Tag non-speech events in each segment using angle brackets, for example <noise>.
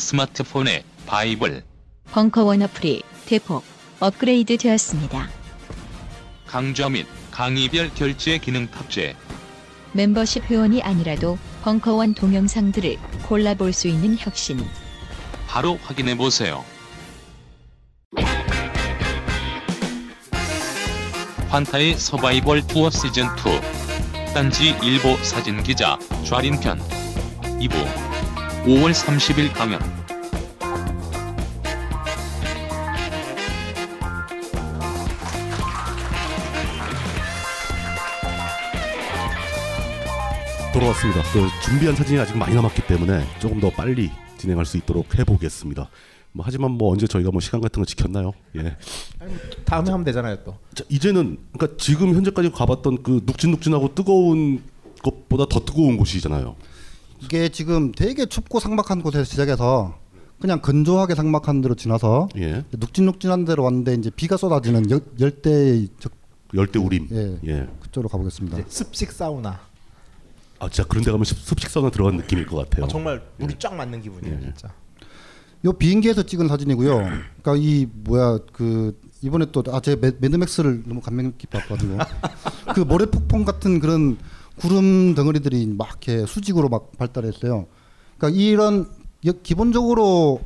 스마트폰의 바이블 벙커원 어플이 대폭 업그레이드 되었습니다. 강좌 및 강의별 결제 기능 탑재 멤버십 회원이 아니라도 벙커원 동영상들을 골라볼 수 있는 혁신. 바로 확인해 보세요. 환타의 서바이벌 투어 시즌 2 딴지 일보 사진 기자 좌린편 2부 5월 30일 강연 돌아왔습니다. 그 준비한 사진이 아직 많이 남았기 때문에 조금 더 빨리 진행할 수 있도록 해보겠습니다. 뭐 하지만 뭐 언제 저희가 뭐 시간 같은 거 지켰나요? 예. 다음에 하면 되잖아요 또. 자, 이제는 그러니까 지금 현재까지 가봤던 그 눅진눅진하고 뜨거운 것보다 더 뜨거운 곳이잖아요. 이게 지금 되게 춥고 삭막한 곳에서 시작해서 그냥 건조하게 삭막한 데로 지나서 예. 눅진눅진한 데로 왔는데 이제 비가 쏟아지는 열, 열대 적 열대 우림. 예. 예. 그쪽으로 가보겠습니다. 습식 사우나. 아 진짜 그런 데 가면 습- 습식사나 들어간 느낌일 것 같아요. 아, 정말 물이 쫙 맞는 기분이에요 예. 진짜. 요 비행기에서 찍은 사진이고요. 그러니까 이 뭐야 그 이번에 또 아제 매드맥스를 너무 감명 깊게 봤거든요. <laughs> 그 모래 폭풍 같은 그런 구름 덩어리들이 막 이렇게 수직으로 막 발달했어요. 그러니까 이런 여- 기본적으로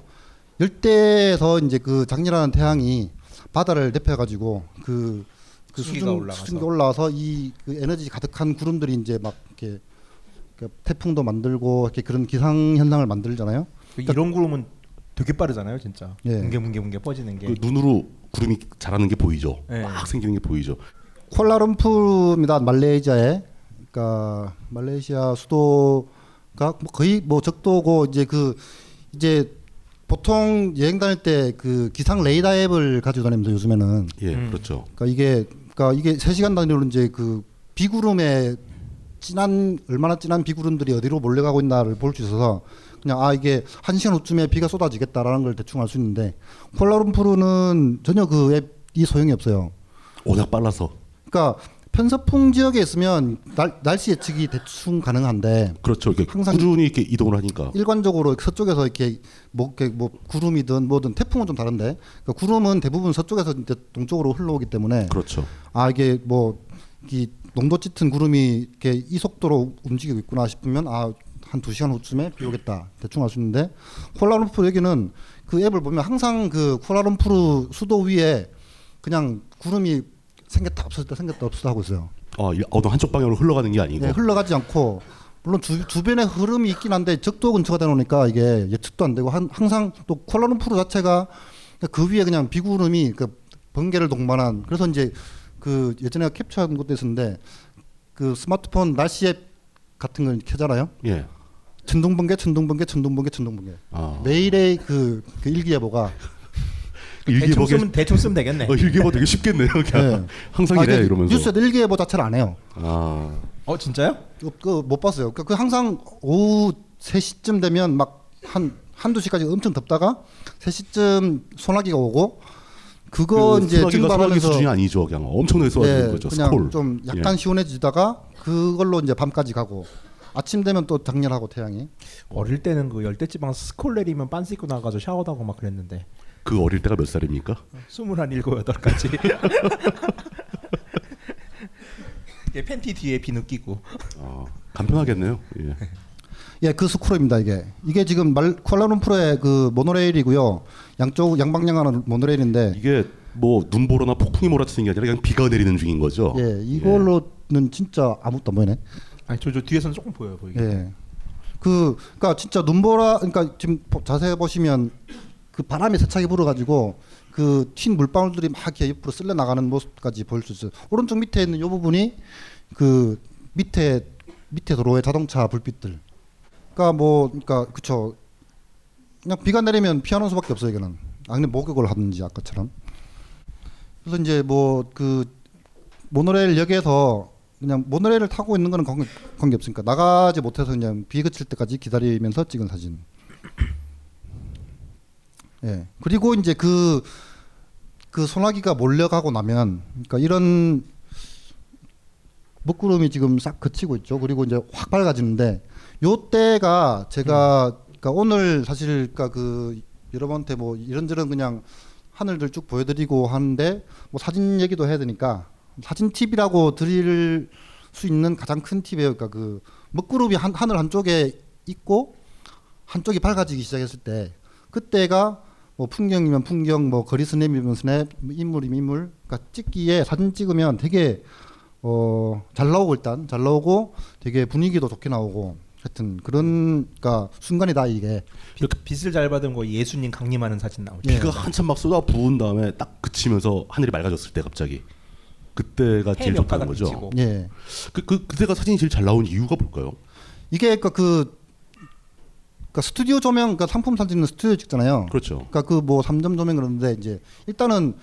열대에서 이제 그 장렬한 태양이 바다를 데펴가지고 그, 그 수중 올라가서. 수증기 올라와서 이 그 에너지 가득한 구름들이 이제 막 이렇게 그 태풍도 만들고 이렇게 그런 기상 현상을 만들잖아요. 이런 구름은 되게 빠르잖아요 진짜. 예. 뭉게 뭉게 뭉게 퍼지는 게. 그 눈으로 구름이 자라는 게 보이죠. 예. 막 생기는 게 보이죠. 쿠알라룸푸르입니다. 말레이시아에 그러니까 말레이시아 수도가 뭐 거의 뭐 적도고 이제 그 이제 보통 여행 다닐 때 그 기상 레이더 앱을 가지고 다니면서 요즘에는 예, 음. 그렇죠. 그러니까 이게 그러니까 이게 3시간 단위로 이제 그 비구름에 진한 얼마나 진한 비구름들이 어디로 몰려가고 있나를 볼 수 있어서 그냥 아 이게 한 시간 후쯤에 비가 쏟아지겠다라는 걸 대충 알 수 있는데 쿠알라룸푸르는 전혀 그 앱이 소용이 없어요. 워낙 빨라서. 그러니까 편서풍 지역에 있으면 날, 날씨 예측이 대충 가능한데 그렇죠. 이렇게 항상 꾸준히 이렇게 이동을 하니까. 일관적으로 서쪽에서 이렇게 뭐, 이렇게 뭐 구름이든 뭐든 태풍은 좀 다른데 그러니까 구름은 대부분 서쪽에서 이제 동쪽으로 흘러오기 때문에 그렇죠. 아 이게 뭐이 농도 짙은 구름이 이렇게 이 속도로 움직이고 있구나 싶으면 아 한 두 시간 후쯤에 비 오겠다 대충 알 수 있는데 쿠알라룸푸르 여기는 그 앱을 보면 항상 그 쿠알라룸푸르 수도 위에 그냥 구름이 생겼다 없었다 생겼다 없었다 하고 있어요. 아, 이 어느 한쪽 방향으로 흘러가는 게 아니고. 네, 흘러가지 않고 물론 주, 주변에 흐름이 있긴 한데 적도 근처가 되놓으니까 이게 예측도 안 되고 한, 항상 또 쿠알라룸푸르 자체가 그 위에 그냥 비구름이 그 번개를 동반한 그래서 이제 그 예전에 캡처한 것도 있었는데 그 스마트폰 날씨 앱 같은 걸 켜잖아요. 예. 천둥번개, 천둥번개, 천둥번개, 천둥번개. 아. 매일의 그, 그 일기예보가 일기예보 쓰면 대충 쓰면 되겠네. 어, 일기예보 되게 쉽겠네요. 그냥 네. 항상 아, 이래 이러면서. 뉴스에도 일기예보 자체를 안 해요. 아. 어 진짜요? 그못 봤어요. 그, 그 항상 오후 3시쯤 되면 막 한 한두 시까지 엄청 덥다가 3시쯤 소나기가 오고 그거 그 이제 소나기가 소나기 증발하면서 수준이 아니죠. 그냥 엄청나게 쏟아지는 예, 거죠. 그냥 스콜. 좀 약간 예. 시원해지다가 그걸로 이제 밤까지 가고 아침 되면 또 장렬하고 태양이 어릴 때는 그 열대지방 스콜 내리면 빤스 입고 나가서 샤워도 하고 막 그랬는데 그 어릴 때가 몇 살입니까? 스물한 일곱 여덟까지. 이게 팬티 뒤에 비누 끼고. 아, 간편하겠네요. 예. 예, 그 스크롤입니다 이게. 이게 지금 말 쿠알라룸푸르의 그 모노레일이고요. 양쪽 양방향하는 모노레일인데 이게 뭐 눈보라나 폭풍이 몰아치는 게 아니라 그냥 비가 내리는 중인 거죠. 예, 이걸로는 진짜 아무것도 안 보이네. 아니 저, 저 뒤에서는 조금 보여요 보이게. 예. 그 그러니까 진짜 눈보라 그러니까 지금 보- 자세히 보시면 그 바람이 세차게 불어가지고 그 튄 물방울들이 막 옆으로 쓸려 나가는 모습까지 보일 수 있어요. 오른쪽 밑에 있는 이 부분이 그 밑에 밑에 도로의 자동차 불빛들. 그러니까 뭐 그러니까 그쵸. 그냥 비가 내리면 피하는 수밖에 없어요 이거는. 아니 목욕을 하든지 아까처럼. 그래서 이제 뭐 그 모노레일 역에서 그냥 모노레일을 타고 있는 거는 관계, 관계 없으니까 나가지 못해서 그냥 비 그칠 때까지 기다리면서 찍은 사진. 예. 그리고 이제 그, 그 소나기가 몰려가고 나면, 그러니까 이런 먹구름이 지금 싹 그치고 있죠. 그리고 이제 확 밝아지는데, 요 때가 제가, 그러니까 오늘 사실, 그러니까 그 여러분한테 뭐 이런저런 그냥 하늘들 쭉 보여드리고 하는데, 뭐 사진 얘기도 해야 되니까, 사진 팁이라고 드릴 수 있는 가장 큰 팁이에요. 그러니까 그 먹구름이 한, 하늘 한쪽에 있고, 한쪽이 밝아지기 시작했을 때, 그때가 뭐 풍경이면 풍경, 뭐 거리 스냅이면 스냅, 뭐 인물이면 인물. 그러니까 찍기에 사진 찍으면 되게 어, 잘 나오고 일단 잘 나오고 되게 분위기도 좋게 나오고 하여튼 그런 그러니까 순간이다 이게. 빛, 빛을 잘 받은 거 예수님 강림하는 사진 나오죠. 예. 비가 한참 막 쏟아 부은 다음에 딱 그치면서 하늘이 맑아졌을 때 갑자기 그때가 제일 좋다는 거죠. 예. 그, 그 그때가 사진이 제일 잘 나온 이유가 뭘까요? 이게 그러니까 그 그러니까 스튜디오 조명, 그러니까 상품 사진은 스튜디오 찍잖아요. 그렇죠. 그러니까 그 뭐 3점 조명 그러는데 이제 일단은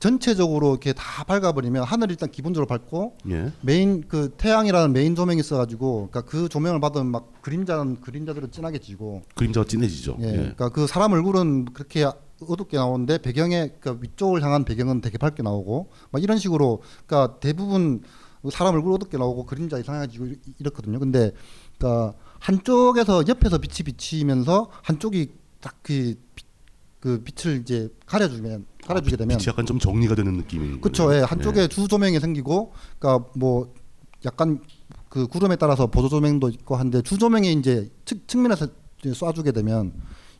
전체적으로 이렇게 다 밝아버리면 하늘 일단 기본적으로 밝고 예. 메인 그 태양이라는 메인 조명이 있어가지고 그러니까 그 조명을 받으면 막 그림자는 그림자대로 진하게 지고 그림자가 진해지죠. 예, 예. 그러니까 그 사람 얼굴은 그렇게 어둡게 나오는데 배경에 그러니까 위쪽을 향한 배경은 되게 밝게 나오고 막 이런 식으로 그러니까 대부분 사람 얼굴 어둡게 나오고 그림자 이상해지고 이- 이렇거든요. 근데 그러니까 한쪽에서 옆에서 빛이 비치면서 한쪽이 딱그 그 빛을 이제 가려주면 가려주게 되면 빛이 약간 좀 정리가 되는 느낌이. 그렇죠. 예, 한쪽에 주 조명이 생기고, 그러니까 뭐 약간 그 구름에 따라서 보조 조명도 있고 한데 주 조명이 이제 측, 측면에서 쏴주게 되면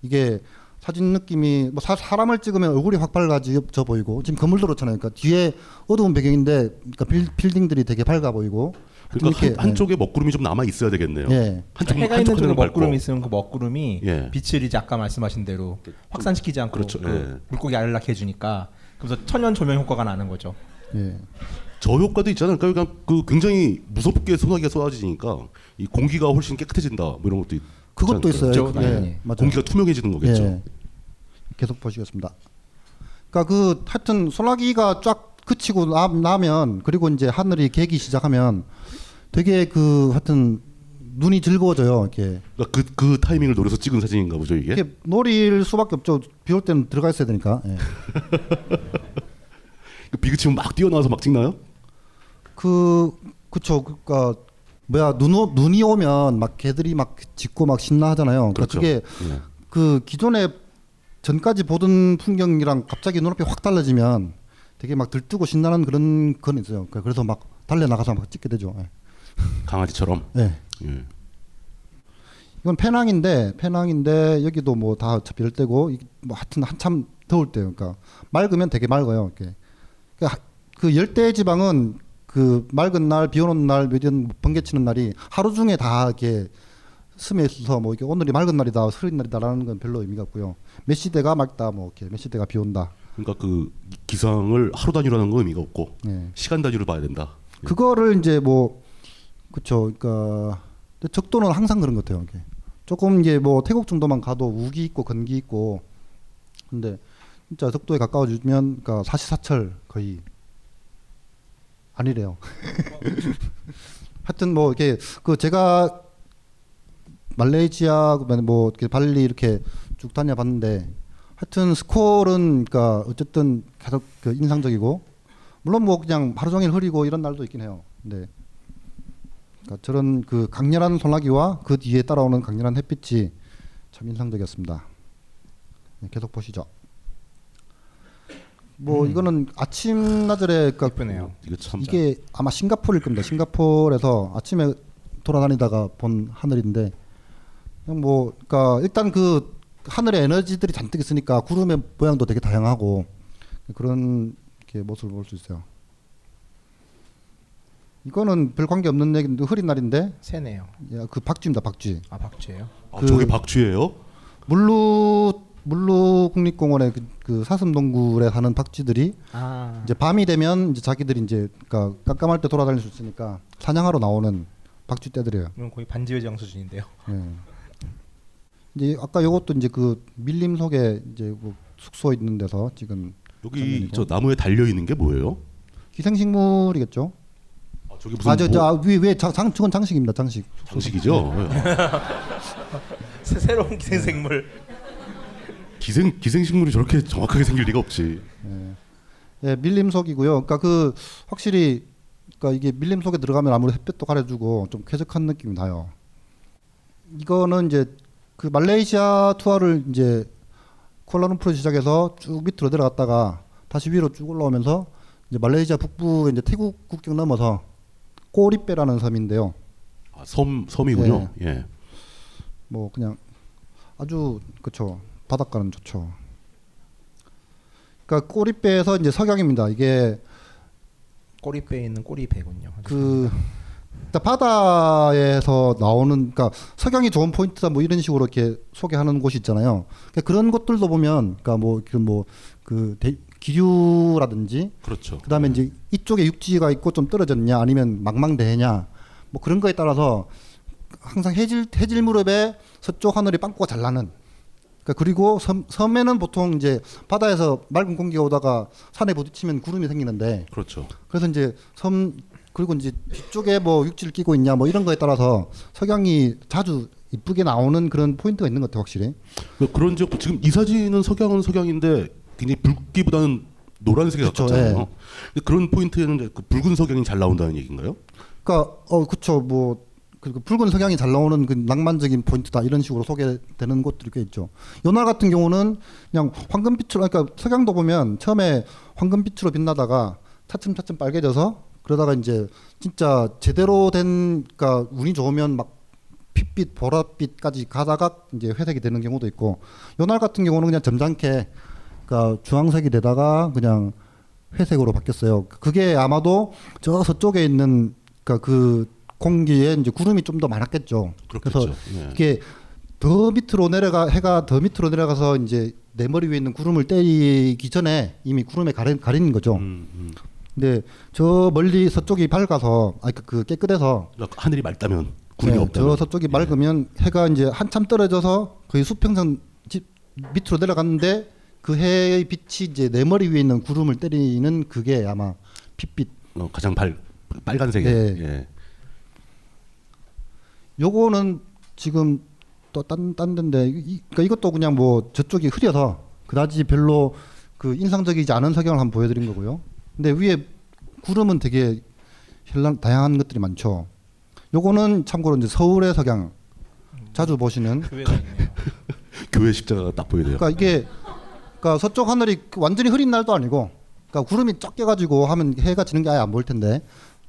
이게 사진 느낌이 뭐 사, 사람을 찍으면 얼굴이 확 밝아져 보이고 지금 건물도 그렇잖아요. 그러니까 뒤에 어두운 배경인데 그러니까 빌, 빌딩들이 되게 밝아 보이고 그러니까 이렇게, 한, 한쪽에 먹구름이 좀 남아 있어야 되겠네요. 예. 한쪽 해가 있는 쪽에 먹구름이. 있으면 그 먹구름이 예. 빛을 이제 아까 말씀하신 대로 확산시키지 않고 그렇죠. 그 예. 물고기 알락 해 주니까 그래서 천연 조명 효과가 나는 거죠. 예. 저 효과도 있잖아요. 그러니까 그 굉장히 무섭게 소나기가 쏟아지니까 이 공기가 훨씬 깨끗해진다. 뭐 이런 것도 있- 그것도 있어요. 그렇죠, 예. 공기가 투명해지는 거겠죠. 예. 계속 보시겠습니다. 그러니까 그 하여튼 소나기가 쫙 그치고 나, 나면 그리고 이제 하늘이 개기 시작하면 되게 그 하여튼 눈이 즐거워져요. 이렇게 그러니까 그, 그 타이밍을 노려서 찍은 사진인가 보죠 이게. 이렇게 노릴 수밖에 없죠. 비 올 때는 들어가 있어야 되니까. 예. <laughs> 그 비그치면 막 뛰어나와서 막 찍나요? 그 그쵸. 그니까 뭐야 눈 오, 눈이 오면 막 개들이 막 짖고 막 신나하잖아요. 그러니까 그렇죠. 그게 예. 그 기존에 전까지 보던 풍경이랑 갑자기 눈앞이 확 달라지면 되게 막 들뜨고 신나는 그런 건 있어요. 그래서 막 달려 나가서 막 찍게 되죠. 예. 강아지처럼. 예. 예. 이건 페낭인데 페낭인데 여기도 뭐 다 어차피 열 때고 뭐 하여튼 한참 더울 때 그러니까 맑으면 되게 맑아요. 이렇게 그러니까 그 열대 지방은 그 맑은 날, 비 오는 날, 몇년 번개 치는 날이 하루 중에 다 이렇게 스며 있어서 뭐 이게 오늘이 맑은 날이다, 흐린 날이다라는 건 별로 의미가 없고요. 몇 시대가 맑다, 뭐 이렇게 몇 시대가 비 온다. 그러니까 그 기상을 하루 단위로 하는 건 의미가 없고 예. 시간 단위로 봐야 된다. 그거를 이제 뭐 그쵸. 그러니까 적도는 항상 그런 것 같아요 이게. 조금 이제 뭐 태국 정도만 가도 우기 있고 건기 있고. 근데 진짜 적도에 가까워지면 그러니까 사시사철 거의 아니래요. <laughs> 하여튼 뭐 이렇게 그 제가 말레이시아 뭐 이렇게 발리 이렇게 쭉 다녀봤는데 하여튼 스콜은 그러니까 어쨌든 계속 그 인상적이고. 물론 뭐 그냥 하루 종일 흐리고 이런 날도 있긴 해요. 근데 그러니까 저런 그 강렬한 소나기와 그 뒤에 따라오는 강렬한 햇빛이 참 인상적이었습니다. 네, 계속 보시죠. 뭐 이거는 아침 나절에 그러니까 이게 아마 싱가포르일 겁니다. 싱가포르에서 아침에 돌아다니다가 본 하늘인데 뭐 그러니까 일단 그 하늘에 에너지들이 잔뜩 있으니까 구름의 모양도 되게 다양하고 그런 모습을 볼 수 있어요. 이거는 별 관계 없는 얘기인데 흐린 날인데 새네요. 야, 그 박쥐입니다. 박쥐. 아 박쥐예요? 아, 그- 저게 박쥐예요? 물루 물루 국립공원의 그, 그 사슴동굴에 사는 박쥐들이 아 이제 밤이 되면 이제 자기들이 이제 그러니까 깜깜할 때 돌아다닐 수 있으니까 사냥하러 나오는 박쥐 떼들이에요. 이건 거의 반지의장 수준인데요. 예. 이제 아까 요것도 이제 그 밀림 속에 이제 뭐 숙소 있는 데서 지금 여기 장면이고. 저 나무에 달려 있는 게 뭐예요? 기생식물이겠죠. 아, 저게 무슨 아저저 뭐- 위에 장, 장 저건 장식입니다. 장식. 장식이죠? 새, <laughs> 새로운 기생생물. 기생 기생식물이 저렇게 정확하게 생길 리가 없지. 예, 밀림 속이고요. 그러니까 그 확실히 그러니까 이게 밀림 속에 들어가면 아무래도 햇볕도 가려주고 좀 쾌적한 느낌이 나요. 이거는 이제 그 말레이시아 투어를 이제 쿠알라룸푸르 시작해서 쭉 밑으로 내려갔다가 다시 위로 쭉 올라오면서 이제 말레이시아 북부 이제 태국 국경 넘어서 꼬리빼라는 섬인데요. 아, 섬 섬이군요. 예. 뭐 그냥 아주 그쵸 바닷가는 좋죠. 그러니까 꼬리빼에서 이제 석양입니다. 이게 꼬리배에 있는 꼬리배군요. 그 일단 바다에서 나오는 그러니까 석양이 좋은 포인트다 뭐 이런 식으로 이렇게 소개하는 곳이 있잖아요. 그러니까 그런 것들도 보면 그러니까 뭐 그뭐그 기류라든지 그렇죠. 그다음에 이제 이쪽에 육지가 있고 좀 떨어졌냐 아니면 망망대해냐 뭐 그런 거에 따라서 항상 해질 해질 무렵에 서쪽 하늘이 빵꾸가 잘 나는 그러니까 그리고 섬, 섬에는 보통 이제 바다에서 맑은 공기가 오다가 산에 부딪히면 구름이 생기는데 그렇죠. 그래서 이제 섬 그리고 이제 뒤쪽에 뭐 육지를 끼고 있냐 뭐 이런 거에 따라서 석양이 자주 이쁘게 나오는 그런 포인트가 있는 것 같아요 확실히 그- 그런 지역 지금 이 사진은 석양은 석양인데 굉장히 붉기보다는 노란색에 그쵸, 가깝잖아요. 예. 근데 그런 포인트에는 그 붉은 석양이 잘 나온다는 얘기인가요? 그러니까 어 그쵸 뭐 그, 그 붉은 석양이 잘 나오는 그 낭만적인 포인트다 이런 식으로 소개되는 곳들이 꽤 있죠. 요날 같은 경우는 그냥 황금빛으로 그러니까 석양도 보면 처음에 황금빛으로 빛나다가 차츰차츰 빨개져서 그러다가 이제 진짜 제대로 된 그러니까 운이 좋으면 막 핏빛 보랏빛까지 가다가 이제 회색이 되는 경우도 있고 요날 같은 경우는 그냥 점잖게 그러니까 주황색이 되다가 그냥 회색으로 바뀌었어요. 그게 아마도 저 서쪽에 있는 그러니까 그 공기에 이제 구름이 좀 더 많았겠죠. 그렇겠죠. 래서 예. 이게 더 밑으로 내려가 해가 더 밑으로 내려가서 이제 내 머리 위에 있는 구름을 때리기 전에 이미 구름에 가리, 가리는 거죠. 음, 음. 근데 저 멀리 서쪽이 밝아서 아그 그 깨끗해서 그러니까 하늘이 맑다면 구름이 네, 없다면 저 서쪽이 맑으면 해가 이제 한참 떨어져서 거의 수평선 집 밑으로 내려갔는데 그 해의 빛이 이제 내 머리 위에 있는 구름을 때리는 그게 아마 핏빛. 어, 가장 발 빨간색에 네. 예. 요거는 지금 또딴딴 데인데 이, 그러니까 이것도 그냥 뭐 저쪽이 흐려서 그다지 별로 그 인상적이지 않은 석양을 한번 보여드린 거고요. 근데 위에 구름은 되게 현란 다양한 것들이 많죠. 요거는 참고로 이제 서울의 석양 자주 보시는 교회가 있네요. 교회 십자가가 딱 보이네요. 그러니까 이게 그러니까 서쪽 하늘이 완전히 흐린 날도 아니고 그러니까 구름이 적게 가지고 하면 해가 지는 게 아예 안 보일 텐데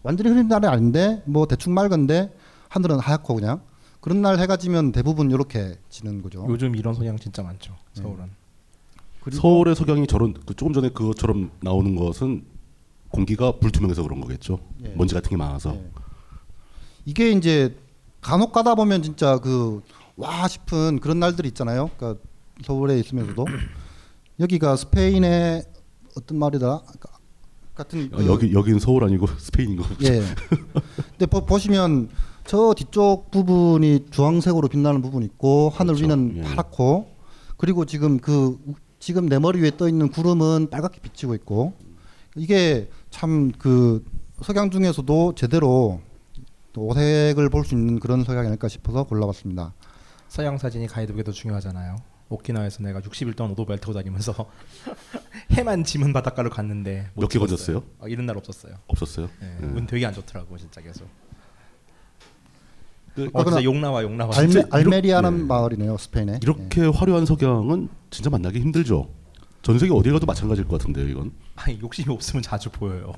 완전히 흐린 날이 아닌데 뭐 대충 맑은데 하늘은 하얗고 그냥 그런 날 해가 지면 대부분 이렇게 지는 거죠. 요즘 이런 소양 진짜 많죠. 네. 서울은. 그리고 서울의 석양이 저런 그 조금 전에 그것처럼 나오는 것은 공기가 불투명해서 그런 거겠죠. 예. 먼지 같은 게 많아서. 예. 이게 이제 간혹 가다 보면 진짜 그 와 싶은 그런 날들이 있잖아요. 그러니까 서울에 있으면서도 여기가 스페인의 어떤 말이더라 같은 어, 그- 여기 여기는 서울 아니고 <laughs> 스페인인 거. 예. 근데 보, 보시면 저 뒤쪽 부분이 주황색으로 빛나는 부분이 있고 하늘 그렇죠. 위는 예. 파랗고 그리고 지금 그 우- 지금 내 머리 위에 떠 있는 구름은 빨갛게 비치고 있고 이게 참 그 석양 중에서도 제대로 또 오색을 볼 수 있는 그런 석양이 아닐까 싶어서 골라봤습니다. 서양 사진이 가이드북에도 중요하잖아요. 오키나와에서 내가 60일 동안 오토바이 타고 다니면서 <laughs> 해만 지문 바닷가를 갔는데 못몇 개. 건졌어요? 어, 이런 날 없었어요. 없었어요. 네, 예. 운 되게 안 좋더라고 진짜 계속. 그- 어, 진짜 그러나 욕 나와 욕 나와. 알메, 진짜 알메리아는 이렇게- 마을이네요 스페인에. 이렇게 화려한 석양은 진짜 만나기 힘들죠. 전 세계 어디 가도 마찬가지일 것 같은데요, 이건. 아니 욕심이 없으면 자주 보여요.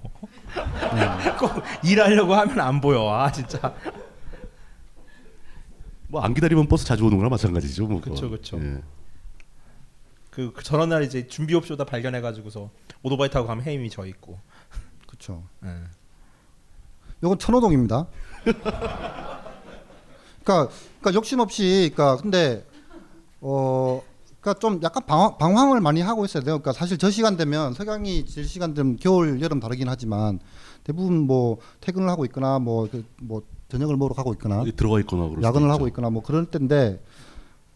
<laughs> 꼭 일하려고 하면 안 보여. 아 진짜. 뭐 안 기다리면 버스 자주 오는 거랑 마찬가지죠. 뭐. 그쵸. 예. 그, 그 저런 날 이제 준비 없이다 발견해가지고서 오토바이 타고 가면 해임이 져 있고. 그렇죠. 예. 요건 천호동입니다. 그러니까, 그러니까 욕심 없이, 그러니까 근데 어, 그러니까 좀 약간 방황, 방황을 많이 하고 있어야 돼요. 그러니까 사실 저 시간 되면 석양이 질 시간 되면 겨울, 여름 다르긴 하지만 대부분 뭐 퇴근을 하고 있거나 뭐, 그, 뭐 저녁을 먹으러 가고 있거나 들어가 있거나 야근을 있죠. 하고 있거나 뭐 그럴 때인데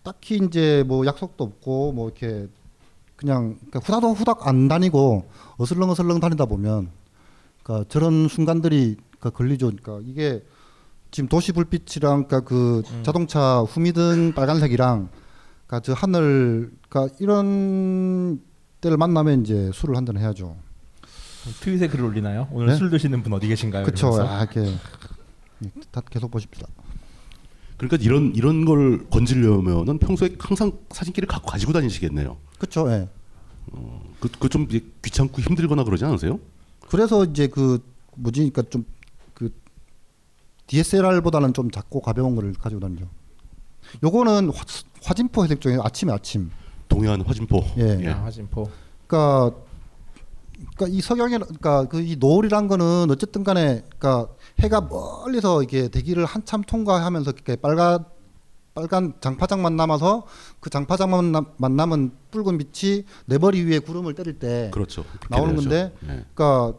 딱히 이제 뭐 약속도 없고 뭐 이렇게 그냥 그러니까 후다도 후닥 안 다니고 어슬렁 어슬렁 다니다 보면 그러니까 저런 순간들이 그러니까 걸리죠. 그러니까 이게 지금 도시 불빛이랑 그러니까 그 자동차 후미등 빨간색이랑 그러니까 저 하늘 그러니까 이런 때를 만나면 이제 술을 한 잔 해야죠. 트윗에 글을 올리나요? 오늘 네? 술 드시는 분 어디 계신가요? 그렇죠. 아, 이렇게 다 계속 보십시다. 그러니까 이런 이런 걸 건지려면은 평소에 항상 사진기를 갖고 가지고 다니시겠네요. 그렇죠. 예. 그그좀 귀찮고 힘들거나 그러지 않으세요? 그래서 이제 그 뭐지 그러니까 좀 그 DSLR보다는 좀 작고 가벼운 거를 가지고 다니죠. 요거는 화, 화진포 해색 중에 아침에 아침. 동해안 화진포. 예. 아, 화진포. 그러니까 그러니까 이 석양이 그러니까 그 이 노을이란 거는 어쨌든 간에 그러니까 해가 멀리서 이게 대기를 한참 통과하면서 이렇게 빨간 빨간 장파장만 남아서 그 장파장만 남- 만남은 붉은 빛이 내 머리 위에 구름을 때릴 때 그렇죠. 나오는. 건데 예. 그러니까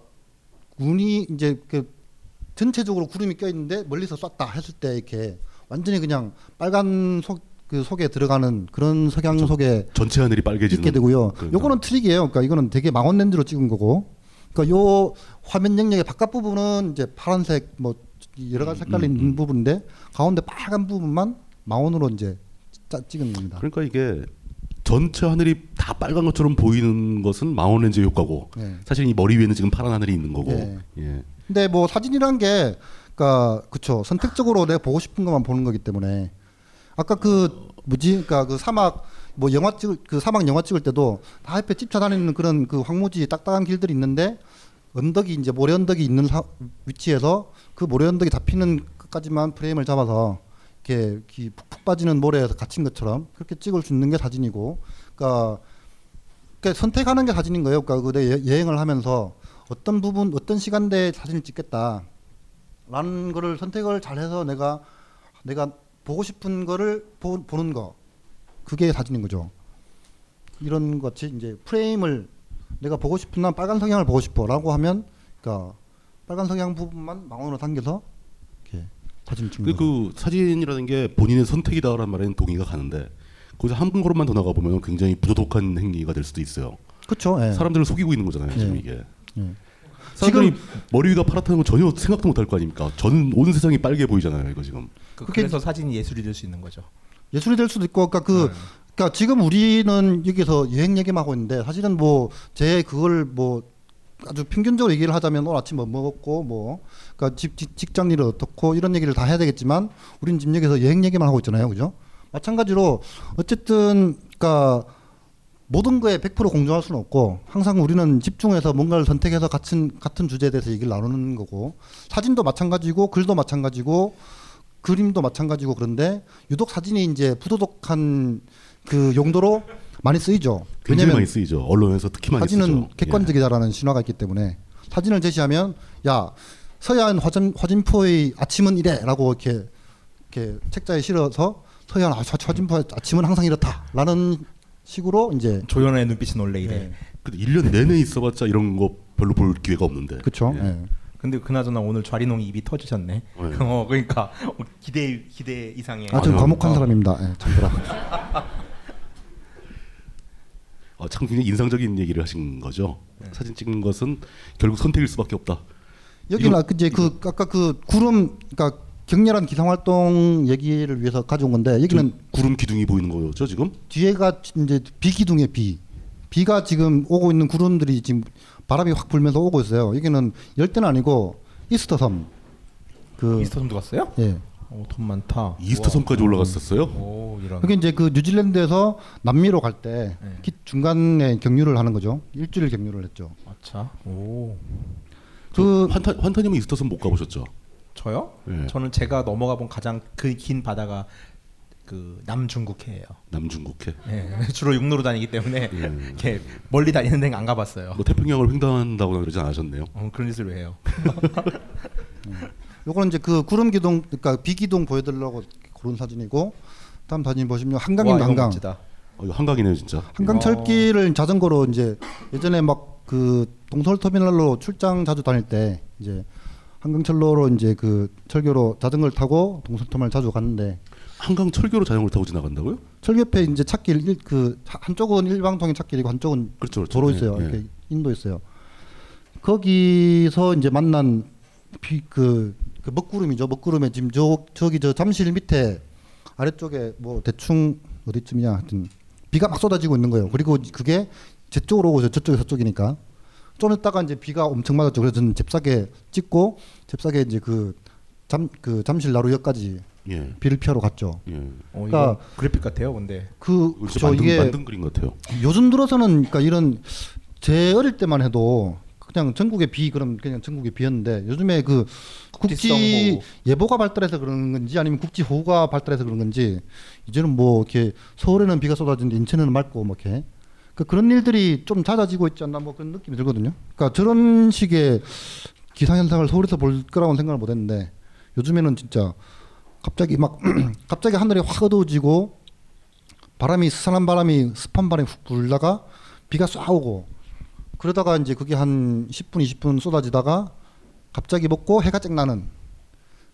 운이 이제 그 전체적으로 구름이 껴 있는데 멀리서 쐈다 했을 때 이렇게 완전히 그냥 빨간 속 그 속에 들어가는 그런 석양 속에 전체 하늘이 빨개지는 있게 되고요. 그런 요거는 트릭이에요. 그러니까 이거는 되게 망원 렌즈로 찍은 거고. 그러니까 요 화면 영역의 바깥 부분은 이제 파란색 뭐 여러 가지 색깔이 음, 음, 있는 부분인데 가운데 빨간 부분만 망원으로 이제 짜, 찍은 겁니다. 그러니까 이게 전체 하늘이 다 빨간 것처럼 보이는 것은 망원 렌즈 효과고 네. 사실 이 머리 위에는 지금 파란 하늘이 있는 거고. 예. 예. 근데 뭐 사진이란 게 그러니까 그쵸 선택적으로 내가 보고 싶은 것만 보는 거기 때문에 아까 그 뭐지 그러니까 그 사막 뭐 영화 찍을 그 사막 영화 찍을 때도 다 옆에 찝혀다니는 그런 그 황무지 딱딱한 길들이 있는데 언덕이 이제 모래 언덕이 있는 사, 위치에서 그 모래 언덕이 잡히는 끝까지만 프레임을 잡아서 이렇게 기- 푹푹 빠지는 모래에서 갇힌 것처럼 그렇게 찍을 수 있는 게 사진이고 그러니까 그러니까 선택하는 게 사진인 거예요. 그러니까 그내 여행을 하면서 어떤 부분, 어떤 시간대에 사진을 찍겠다라는 거를 선택을 잘해서 내가 내가 보고 싶은 거를 보, 보는 거 그게 사진인 거죠. 이런 것 같이 이제 프레임을 내가 보고 싶은 난 빨간 성향을 보고 싶어라고 하면 그러니까 빨간 성향 부분만 망원으로 당겨서 이렇게 사진을 찍는 그. 그 사진이라는 게 본인의 선택이다라는 말에는 동의가 가는데 거기서 한 걸음만 더 나가 보면 굉장히 부도덕한 행위가 될 수도 있어요. 그렇죠. 예. 사람들을 속이고 있는 거잖아요. 지금 예. 이게. 예. 사람들이 머리 위가 파랗다는 건 전혀 생각도 못할 거 아닙니까? 전온 세상이 빨개 보이잖아요. 이거 지금. 그, 그래서 사진이 예술이 될 수 있는 거죠. 예술이 될 수도 있고 그러니까 그 그러니까 지금 우리는 여기서 여행 얘기만 하고 있는데 사실은 뭐 제 그걸 뭐 아주 평균적으로 얘기를 하자면 오늘 아침 뭐 먹었고 뭐 그러니까 집, 직- 직장 일은 어떻고 이런 얘기를 다 해야 되겠지만 우리는 지금 여기서 여행 얘기만 하고 있잖아요. 그죠? 마찬가지로 어쨌든 그러니까 모든 거에 100% 공정할 수는 없고 항상 우리는 집중해서 뭔가를 선택해서 같은 같은 주제에 대해서 얘기를 나누는 거고 사진도 마찬가지고 글도 마찬가지고 그림도 마찬가지고 그런데 유독 사진이 이제 부도덕한 그 용도로 많이 쓰이죠. 굉장히 많이 쓰이죠. 언론에서 특히 많이 사진은 쓰죠. 예. 객관적이다라는 신화가 있기 때문에 사진을 제시하면 야 서해안 화진, 화진포의 아침은 이래라고 이렇게 이렇게 책자에 실어서 서해안 아, 화진포의 아침은 항상 이렇다라는 식으로 이제 조연의 눈빛은 원래 이래. 네. 근데 1년 내내 있어봤자 이런 거 별로 볼 기회가 없는데. 그렇죠. 예. 예. 근데 그나저나 오늘 좌리농이 입이 터지셨네. 네. <laughs> 어, 그러니까 어, 기대 기대 이상의. 아주. 과묵한 어. 사람입니다. 예, 참고라. 어, <laughs> 참 굉장히 인상적인 얘기를 하신 거죠. 네. 사진 찍는 것은 결국 선택일 수밖에 없다. 여기는 이거- 아, 그 이제 그 아까 그 구름 그러니까 격렬한 기상 활동 얘기를 위해서 가져온 건데 여기는 저 구름 기둥이 보이는 거죠 지금? 뒤에가 이제 비기둥의 비. 비가 지금 오고 있는 구름들이 지금 바람이 확 불면서 오고 있어요. 여기는 열대는 아니고 이스터 섬. 그 이스터 섬도 갔어요? 예. 오, 돈 많다. 이스터 섬까지 올라갔었어요? 오, 이런. 그게 이제 그 뉴질랜드에서 남미로 갈때 네. 중간에 경유를 하는 거죠. 일주일 경유를 했죠. 아차. 오. 그 환타 환타님은 이스터 섬 못 가보셨죠? 저요? 예. 저는 제가 넘어가 본 가장 그 긴 바다가 그 남중국해예요. 남중국해. 예. <laughs> 주로 육로로 다니기 때문에 예. 이렇게 멀리 다니는 데는 안 가봤어요. 뭐 태평양을 횡단한다거나 그러지 않으셨네요. 어, 그런 짓을 왜 해요? <laughs> 요거는 이제 그 구름 기둥 그러니까 비기둥 보여드리려고 고른 사진이고 다음 사진 보시면 이거 한강. 멋지다. 어, 이거 한강이네요 진짜. 한강 철길을 자전거로 이제 예전에 막 그 동서울 터미널로 출장 자주 다닐 때 이제 한강철로로 이제 그 철교로 자전거를 타고 동서울 터미널 자주 갔는데 한강 철교로 자전거를 타고 지나간다고요? 철교 옆에 이제 찾길 일, 그 한쪽은 일방통행 찾길이고 한쪽은 그렇죠, 그렇죠. 도로 예, 있어요. 예. 이렇게 인도 있어요. 거기서 이제 만난 비 그 그 먹구름이죠. 먹구름에 지금 저 저기 저 잠실 밑에 아래쪽에 뭐 대충 어디쯤이냐 하여튼 비가 막 쏟아지고 있는 거예요. 그리고 그게 제 쪽으로 오고 저쪽에 저쪽이니까 좀 있다가 이제 비가 엄청 맞았죠. 그래서 저는 잽싸게 찍고 잽싸게 이제 그 잠 그 잠실 나루역까지 예. 비를 피하러 갔죠. 예. 어, 그러니까- 그래픽 같아요, 근데. 그 이거 진짜 저 만든, 이게 만든 그림 같아요. 요즘 들어서는 그러니까 이런 제 어릴 때만 해도 그냥 전국에 비 그럼 그냥 전국에 비였는데 요즘에 그 국지. 예보가 발달해서 그런 건지 아니면 국지 호우가 발달해서 그런 건지 이제는 뭐 이렇게 서울에는 비가 쏟아지는데 인천에는 맑고 뭐 이렇게 그 그런 일들이 좀 잦아지고 있지 않나 뭐 그런 느낌이 들거든요. 그러니까 저런 식의 기상 현상을 서울에서 볼 거라고는 생각을 못 했는데 요즘에는 진짜 갑자기 막 <clears throat> 갑자기 하늘이 확 어두워지고 바람이 스산한 바람이 습한 바람이 훅 불다가 비가 쏴 오고 그러다가 이제 그게 한 10분 20분 쏟아지다가 갑자기 먹고 해가 쨍 나는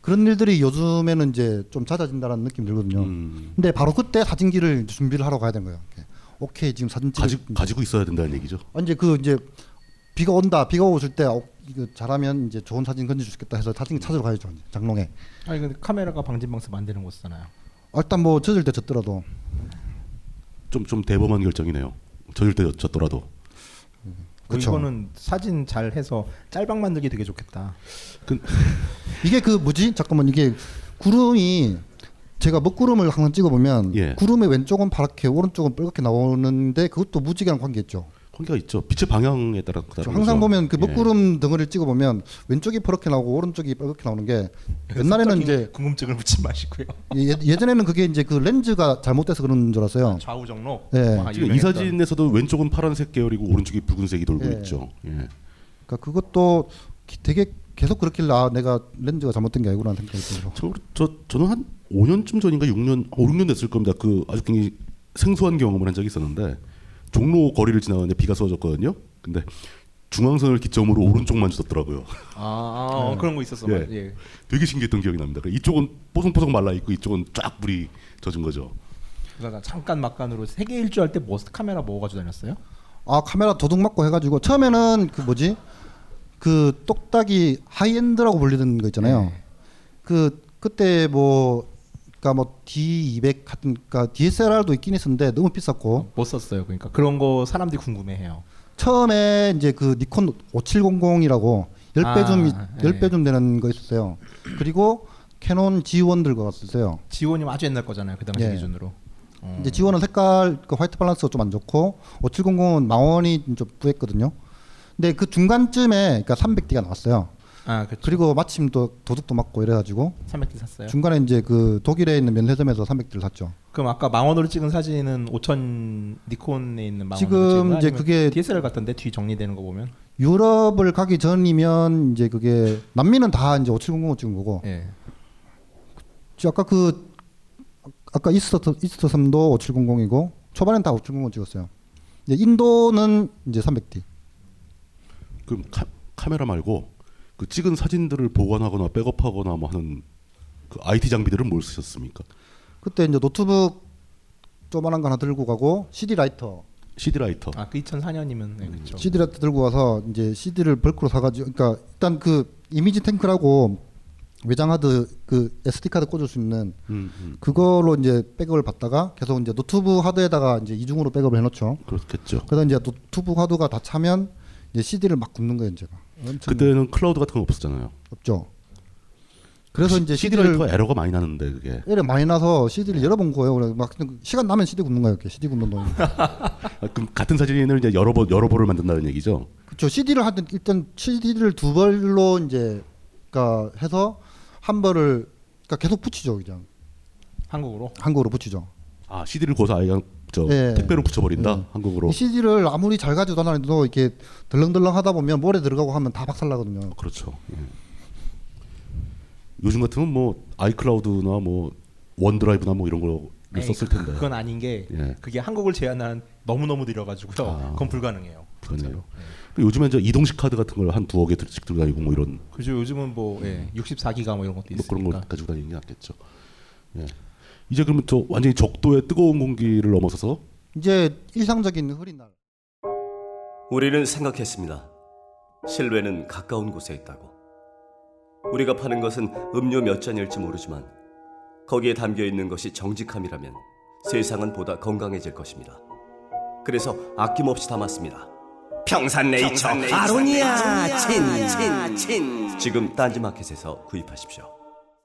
그런 일들이 요즘에는 이제 좀 잦아진다는 느낌이 들거든요. 음. 근데 바로 그때 사진기를 준비를 하러 가야 되는 거예요. 이렇게. 오케이 지금 사진 찍 가지, 가지고 있어야 된다는 얘기죠. 이제 그 이제 비가 온다 비가 오실 때 어, 이거 잘하면 이제 좋은 사진 건질 수 있겠다 해서 사진 찾으러 가야죠 장롱에 아니 근데 카메라가 방진방사 만드는 곳이잖아요. 아, 일단 뭐 젖을 때 젖더라도 좀 좀 대범한 결정이네요. 젖을 때 젖더라도. 그 그쵸. 이거는 사진 잘 해서 짤방 만들기 되게 좋겠다. 이게 그 뭐지 잠깐만 이게 구름이 제가 먹구름을 항상 찍어보면 예. 구름의 왼쪽은 파랗게 오른쪽은 빨갛게 나오는데 그것도 무지개랑 관계 있죠. 관계가 있죠. 빛의 방향에 따라 다른 항상 거죠. 보면 그 예. 먹구름 덩어리를 찍어보면 왼쪽이 파랗게 나오고 오른쪽이 빨갛게 나오는 게 옛날에는 이제 궁금증을 묻지 마시고요. 예, 예전에는 그게 이제 그 렌즈가 잘못돼서 그런 줄 알았어요. 좌우 정록. 예. 아, 지금 이. 사진에서도 왼쪽은 파란색 계열이고 오른쪽이 붉은색이 돌고 예. 있죠. 예. 그러니까 그것도 기- 되게 계속 그렇길래 아, 내가 렌즈가 잘못된 게 아니구나 생각이 들어서. 참고로 저 저는 한 5년쯤 전인가 6년, 어, 5, 6년 됐을 겁니다. 그 아주 굉장히 생소한 경험을 한 적이 있었는데 종로 거리를 지나가는데 비가 쏟아졌거든요. 근데 중앙선을 기점으로 오른쪽만 젖더라고요. 아, 아 어, <laughs> 그런 거 있었어. 예. 예. 되게 신기했던 기억이 납니다. 그러니까 이쪽은 뽀송뽀송 말라 있고 이쪽은 쫙 물이 젖은 거죠. 그러니까 잠깐 막간으로 세계 일주 할때 뭐 카메라 뭐 가지고 다녔어요? 아 카메라 도둑 맞고 해가지고 처음에는 그 뭐지 그 똑딱이 high-end라고 불리던 거 있잖아요. 네. 그 그때 뭐 그러니까 뭐 D200 같은 그러니까 DSLR도 있긴 했었는데 너무 비쌌고 못 썼어요. 그러니까 그런 거 사람들이 궁금해해요. 처음에 이제 그 니콘 5700이라고 10배 아, 좀 예. 10배 좀 되는 거 있었어요. 그리고 캐논 G1 들고 갔었어요. G1이 아주 옛날 거잖아요. 그 당시 예. 기준으로. 어. 이제 G1은 색깔 그 화이트 밸런스가 좀 안 좋고 5700은 망원이 좀 부했거든요. 근데 그 중간쯤에 그러니까 300D가 나왔어요. 아, 그렇죠. 그리고 마침 또 도둑도 맞고 이래가지고 300D 샀어요. 중간에 이제 그 독일에 있는 면세점에서 300D를 샀죠. 그럼 아까 망원으로 찍은 사진은 5000 니콘에 있는 망원으로 지금 이제 그게- DSLR 같던데 뒤 정리되는 거 보면. 유럽을 가기 전이면 이제 그게 남미는 다 이제 5700 찍은 거고 예. 지- 아까 그 아까 이스터 이스터 섬도 5700이고 초반엔 다 5700 찍었어요. 이제 인도는 이제 300D. 그럼 카, 카메라 말고 그 찍은 사진들을 보관하거나 백업하거나 뭐 하는 그 IT 장비들은 뭘 쓰셨습니까? 그때 이제 노트북 조만한 거 하나 들고 가고 CD writer, CD writer. 아, 그 2004년이면 네, 그렇죠. CD writer 들고 와서 이제 CD를 bulk로 사가지고, 그러니까 일단 그 image tank라고 외장 하드 그 SD 카드 꽂을 수 있는 음, 음. 그걸로 이제 백업을 받다가 계속 이제 노트북 하드에다가 이제 이중으로 백업을 해놓죠. 그렇겠죠. 그래서 이제 노트북 하드가 다 차면 이제 CD를 막 굽는 거예요, 제가. 엄청 그때는 클라우드 같은 거 없었잖아요. 없죠. 그래서 이제 CD를 더 에러가 많이 나는데 그게 에러 많이 나서 CD를 여러 번 거예요. 그래 막 시간 나면 CD 굽는 거예요, 이렇게 CD 굽는 돈. 아, <laughs> 그럼 같은 사진을 이제 여러 번 여러 벌을 만든다는 얘기죠. 그렇죠. CD를 하든 일단 CD를 두 벌로 이제 그러니까 해서 한 벌을 그러니까 계속 붙이죠, 그냥 한국으로. 한국으로 붙이죠. 아 CD를 고서 아예 저 예. 택배로 붙여버린다 예. 한국으로. 이 CD를 아무리 잘 가지고 다녀도 이렇게 덜렁덜렁 하다 보면 모래 들어가고 하면 다 박살나거든요. 그렇죠. 예. 요즘 같으면 뭐 아이클라우드나 뭐 원드라이브나 뭐 이런 아니, 썼을 그- 텐데. 그건 아닌 게 예. 그게 한국을 제한하는 너무 너무 느려가지고요. 아. 그건 불가능해요. 그러네요. 그 요즘에 저 이동식 카드 같은 걸 한 두어 개 들씩 들고 다니고 뭐 이런 그죠 요즘은 뭐 예, 64기가 뭐 이런 것도 뭐 있으니까. 그런 걸 가지고 다니는 게 낫겠죠. 예. 이제 그러면 저 완전히 적도의 뜨거운 공기를 넘어서서 이제 일상적인 흐린 날. 우리는 생각했습니다. 실외는 가까운 곳에 있다고. 우리가 파는 것은 음료 몇 잔일지 모르지만 거기에 담겨 있는 것이 정직함이라면 세상은 보다 건강해질 것입니다. 그래서 아낌없이 담았습니다. 평산네이처, 아로니아 친 친 친 지금 딴지마켓에서 구입하십시오.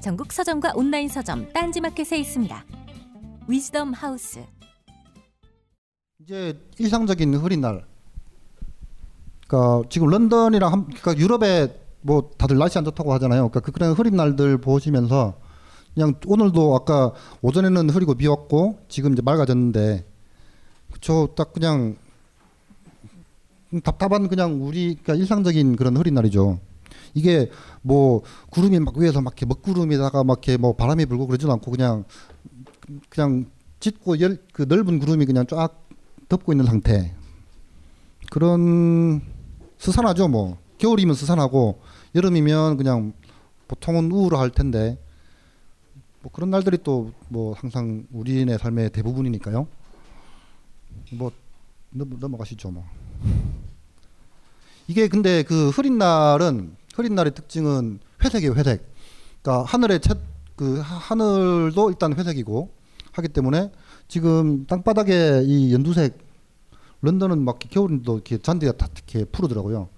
전국 서점과 온라인 서점 딴지마켓에 있습니다. 위즈덤 하우스. 이제 일상적인 흐린 날. 그러니까 지금 런던이랑 함, 그러니까 유럽에 뭐 다들 날씨 안 좋다고 하잖아요. 그러니까 그 그런 흐린 날들 보시면서 그냥 오늘도 아까 오전에는 흐리고 비 왔고 지금 이제 맑아졌는데 그쵸 딱 그냥 답답한 그냥 우리 그러니까 일상적인 그런 흐린 날이죠. 이게 뭐 구름이 막 위에서 막 이렇게 먹구름에다가 막 이렇게 뭐 바람이 불고 그러지도 않고 그냥 그냥 짙고 열, 그 넓은 구름이 그냥 쫙 덮고 있는 상태. 그런 스산하죠 뭐 겨울이면 스산하고 여름이면 그냥 보통은 우울할 텐데 뭐 그런 날들이 또 뭐 항상 우리네 삶의 대부분이니까요. 뭐 넘, 넘어가시죠 뭐. 이게 근데 그 흐린 날은 흐린 날의 특징은 회색이에요 회색. 그러니까 하늘의 첫그 하늘도 일단 회색이고 하기 때문에 지금 땅바닥에 이 연두색 런던은 막 겨울인도 이렇게 잔디가 다 이렇게 푸르더라고요.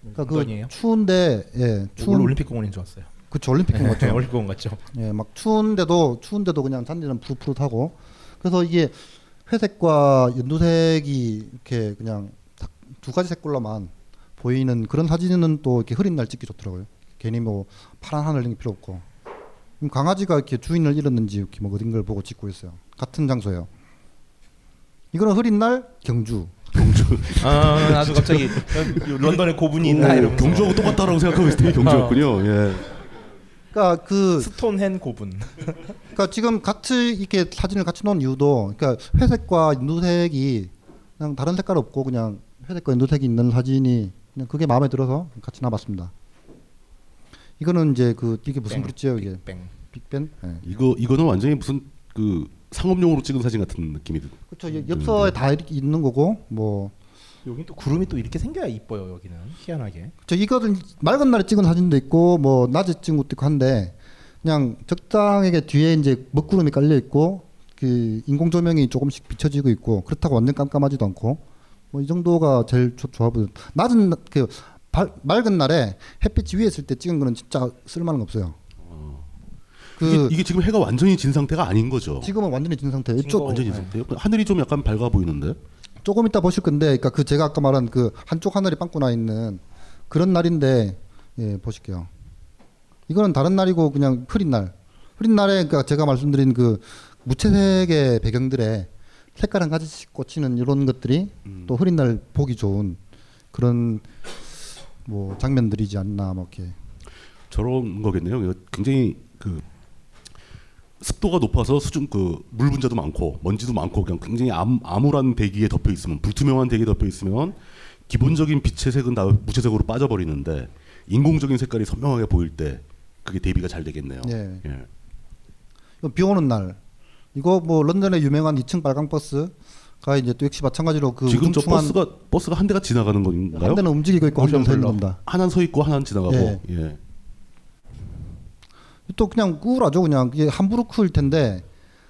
그러니까 그 런던이에요? 추운데 예, 추운 오늘 올림픽 공원인 줄 알았어요. 그쵸 올림픽 공원 같죠. <laughs> 올림픽 공원 같죠. 예, 막 추운데도 추운데도 그냥 잔디는 푸릇푸릇하고 그래서 이게 회색과 연두색이 이렇게 그냥 딱두 가지 색깔로만 보이는 그런 사진은 또 이렇게 흐린 날 찍기 좋더라고요. 괜히 뭐 파란 하늘 이런 게 필요 없고 그럼 강아지가 이렇게 주인을 잃었는지 이렇게 뭐 어딘 걸 보고 찍고 있어요. 같은 장소예요. 이거는 흐린 날 경주. 경주. 아 나도 갑자기 런던에 고분이 있나 오, 이러면서 경주하고 똑같다라고 생각하고 있을 때 경주였군요. 예. 그러니까 그 스톤헨 고분. 그러니까 지금 같이 이렇게 사진을 같이 놓은 이유도 그러니까 회색과 연두색이 그냥 다른 색깔 없고 그냥 회색과 연두색이 있는 사진이 그냥 그게 마음에 들어서 같이 놔봤습니다. 이거는 이제 그 이게 무슨 뱅, 브릿지예요 이게 뱅. 빅벤? 예. 이거 이거는 완전히 무슨 그 상업용으로 찍은 사진 같은 느낌이 드. 그렇죠. 엽서에 다 이렇게 있는 거고 뭐 여기 또 구름이 또 이렇게 생겨야 이뻐요 여기는 희한하게. 저 이거는 맑은 날에 찍은 사진도 있고 뭐 낮에 찍은 것도 있고 한데 그냥 적당하게 뒤에 이제 먹구름이 깔려 있고 그 인공 조명이 조금씩 비춰지고 있고 그렇다고 완전 깜깜하지도 않고 뭐 이 정도가 제일 좋- 좋아 보여. 낮은 나- 그 발- 맑은 날에 햇빛이 위에 있을 때 찍은 거는 진짜 쓸만한 거 없어요. 그 이게, 이게 지금 해가 완전히 진 상태가 아닌 거죠. 지금은 완전히 진 상태. 진 이쪽 거- 완전히 진 상태요. 하늘이 좀 약간 밝아 보이는데. 조금 이따 보실 건데, 그러니까 그 제가 아까 말한 그 한쪽 하늘이 빵꾸 나 있는 그런 날인데, 예 보실게요. 이거는 다른 날이고 그냥 흐린 날. 흐린 날에 그러니까 제가 말씀드린 그 무채색의 배경들에 색깔 한 가지씩 꽂히는 이런 것들이 또 흐린 날 보기 좋은 그런 뭐 장면들이지 않나 뭐 이렇게. 저런 거겠네요. 굉장히 그 습도가 높아서 수중 그 물 분자도 많고 먼지도 많고 그냥 굉장히 암, 암울한 대기에 덮여 있으면 불투명한 대기에 덮여 있으면 기본적인 빛의 색은 다 무채색으로 빠져버리는데 인공적인 색깔이 선명하게 보일 때 그게 대비가 잘 되겠네요. 예. 예. 비 오는 날. 이거 뭐 런던의 유명한 2층 빨강 버스가 이제 또 역시 마찬가지로 그 지금 저 버스가 버스가 한 대가 지나가는 건가요? 한 대는 움직이고 있고 한 대는 서 있는 겁니다. 하나는 서 있고 하나는 지나가고. 예. 예. 또 그냥 우울하죠 그냥 이게 함부르크일 텐데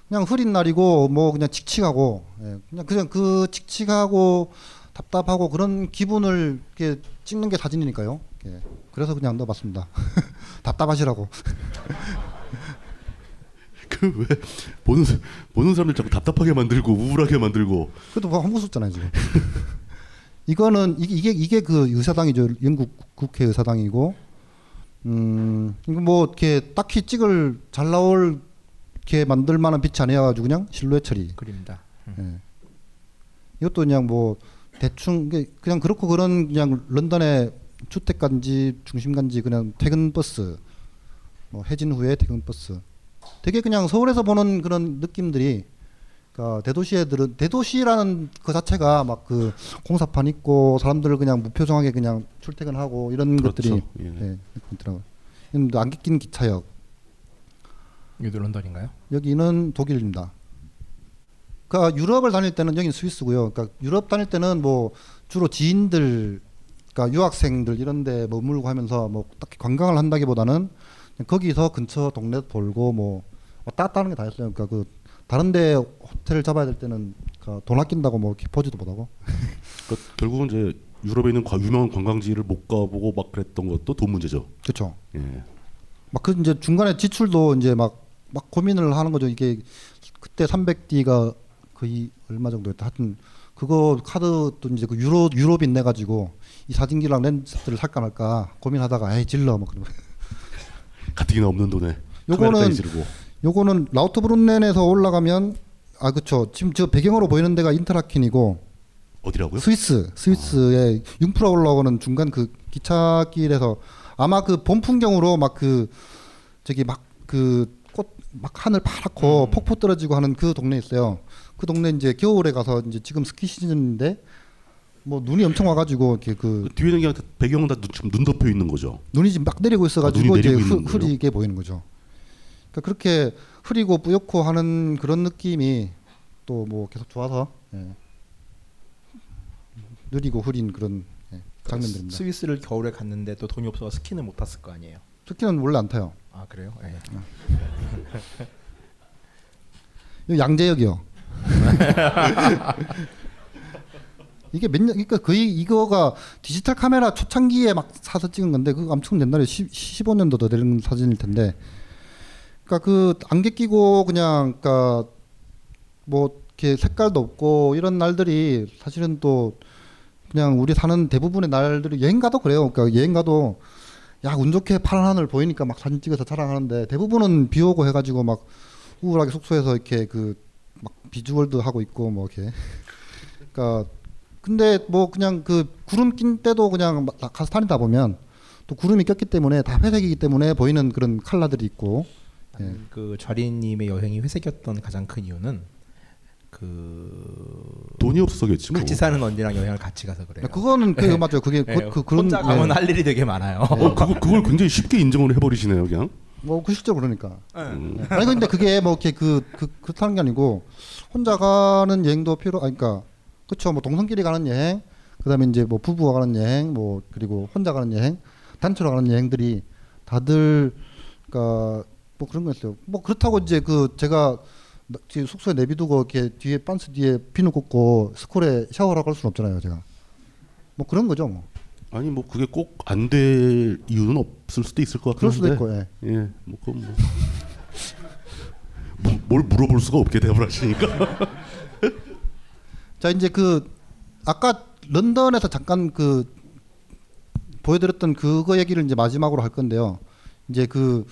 그냥 흐린 날이고 뭐 그냥 칙칙하고 예, 그냥 그냥 그 칙칙하고 답답하고 그런 기분을 이렇게 찍는 게 사진이니까요. 예, 그래서 그냥 넣어봤습니다. <laughs> 답답하시라고. <laughs> 그 왜 보는 사- 보는 사람들 자꾸 답답하게 만들고 우울하게 만들고 그래도 뭐 한무섭잖아요 지금. <laughs> 이거는 이게 이게 이게 그 의사당이죠 영국 국회 의사당이고 음 이거 뭐 이렇게 딱히 찍을 잘 나올 이렇게 만들 만한 빛이 아니어가지고 그냥 실루엣 처리. 그립니다. 예. 이것도 그냥 뭐 대충 그냥 그렇고 그런 그냥 런던의 주택 간지 중심 간지 그냥 퇴근 버스 뭐 해진 후에 퇴근 버스 되게 그냥 서울에서 보는 그런 느낌들이 그러니까 대도시에 들은 대도시라는 그 자체가 막 그 공사판 있고 사람들 그냥 무표정하게 그냥 출퇴근하고 이런 그렇죠. 것들이 예. 예, 있더라고요. 이건 또 안개 낀 기차역 여기도 런던인가요? 여기는 독일입니다. 그러니까 유럽을 다닐 때는 여기는 스위스고요. 그러니까 유럽 다닐 때는 뭐 주로 지인들, 그러니까 유학생들 이런데 머물고 하면서 뭐 딱히 관광을 한다기보다는 거기서 근처 동네 돌고 뭐 왔다 갔다 하는 게 다였어요. 그러니까 그 다른데 호텔을 잡아야 될 때는 그돈 아낀다고 뭐 보지도 못하고. <laughs> 그러니까 결국은 이제 유럽에 있는 과- 유명한 관광지를 못 가보고 막 그랬던 것도 돈 문제죠. 그렇죠. 예. 막그 이제 중간에 지출도 이제 막 막 고민을 하는 거죠. 이게 그때 300D가 거의 얼마 정도였다. 하여튼 그거 카드도 이제 그 유로 유로빈 내 가지고 이 사진기랑 렌즈를 살까 말까 고민하다가 에이 질러 뭐 그러고. 가뜩이나 없는 돈에 요거는. 요거는 라우트브룬넨에서 올라가면 아 그쵸 지금 저 배경으로 보이는 데가 인터라킨이고 어디라고요? 스위스 스위스의 융프라 올라오는 중간 그 기차길에서 아마 그 봄 풍경으로 막 그 저기 막 그 꽃 막 하늘 파랗고 폭포 떨어지고 하는 그 동네 있어요. 그 동네 이제 겨울에 가서 이제 지금 스키 시즌인데 뭐 눈이 엄청 와가지고 이렇게 그 뒤에는 그냥 다- 배경은 다 눈, 지금 눈 덮여 있는 거죠. 눈이 지금 막 내리고 아, 있어가지고 눈이 이제 내리고 흐? 흐리게 보이는 거죠. 그러니까 그렇게 흐리고 뿌옇고 하는 그런 느낌이 또 뭐 계속 좋아서 예. 느리고 흐린 그런 예, 장면들입니다. 스위스를 겨울에 갔는데 또 돈이 없어서 스키는 못 탔을 거 아니에요. 스키는 원래 안 타요. 아 그래요? 예. <laughs> 이 양재역이요. <laughs> 이게 몇 년, 그러니까 거의 이거가 디지털 카메라 초창기에 막 사서 찍은 건데 그거 엄청 옛날에 10, 15년도 더 되는 사진일 텐데, 그러니까 그 안개 끼고 그냥 그러니까 뭐 이렇게 색깔도 없고 이런 날들이 사실은 또 그냥 우리 사는 대부분의 날들이 여행 가도 그래요. 그러니까 여행 가도 야 운 좋게 파란 하늘 보이니까 막 사진 찍어서 자랑하는데 대부분은 비 오고 해가지고 막 우울하게 숙소에서 이렇게 그 막 비주얼도 하고 있고 뭐 이렇게 그러니까 근데 뭐 그냥 그 구름 낀 때도 그냥 막 가서 다니다 보면 또 구름이 꼈기 때문에 다 회색이기 때문에 보이는 그런 컬러들이 있고 예. 그 좌리님의 여행이 회색이었던 가장 큰 이유는 그 돈이 없어서겠지 뭐. 같이 사는 언니랑 여행을 같이 가서 그래요. 그거는 그 맞아요. 그게 예, 그, 그 그런 혼자 가면 예. 할 일이 되게 많아요. 어, 그거 그걸 굉장히 쉽게 인정을 해버리시네요, 그냥. 뭐 그 실제로 그러니까. 네. 네. 아니 근데 그게 뭐 이렇게 그, 그 그렇다는 게 아니고 혼자 가는 여행도 필요. 아니 그러니까 그렇죠. 뭐 동성끼리 가는 여행, 그다음에 이제 뭐 부부가 가는 여행, 뭐 그리고 혼자 가는 여행, 단체로 가는 여행들이 다들 그러니까 뭐 그런 거였어요. 뭐 그렇다고 이제 그 제가 숙소에 내비두고 이렇게 뒤에 반스 뒤에 비누 꽂고 스콜에 샤워를 하고 갈 수는 없잖아요, 제가. 뭐 그런 거죠, 뭐. 아니 뭐 그게 꼭 안 될 이유는 없을 수도 있을 것 같긴 그럴 수도 한데. 있고, 예. 예, 뭐 그건 뭐. <laughs> 뭐, 뭘 물어볼 수가 없게 대답을 하시니까. <laughs> 자 이제 그 아까 런던에서 잠깐 그 보여드렸던 그거 얘기를 이제 마지막으로 할 건데요. 이제 그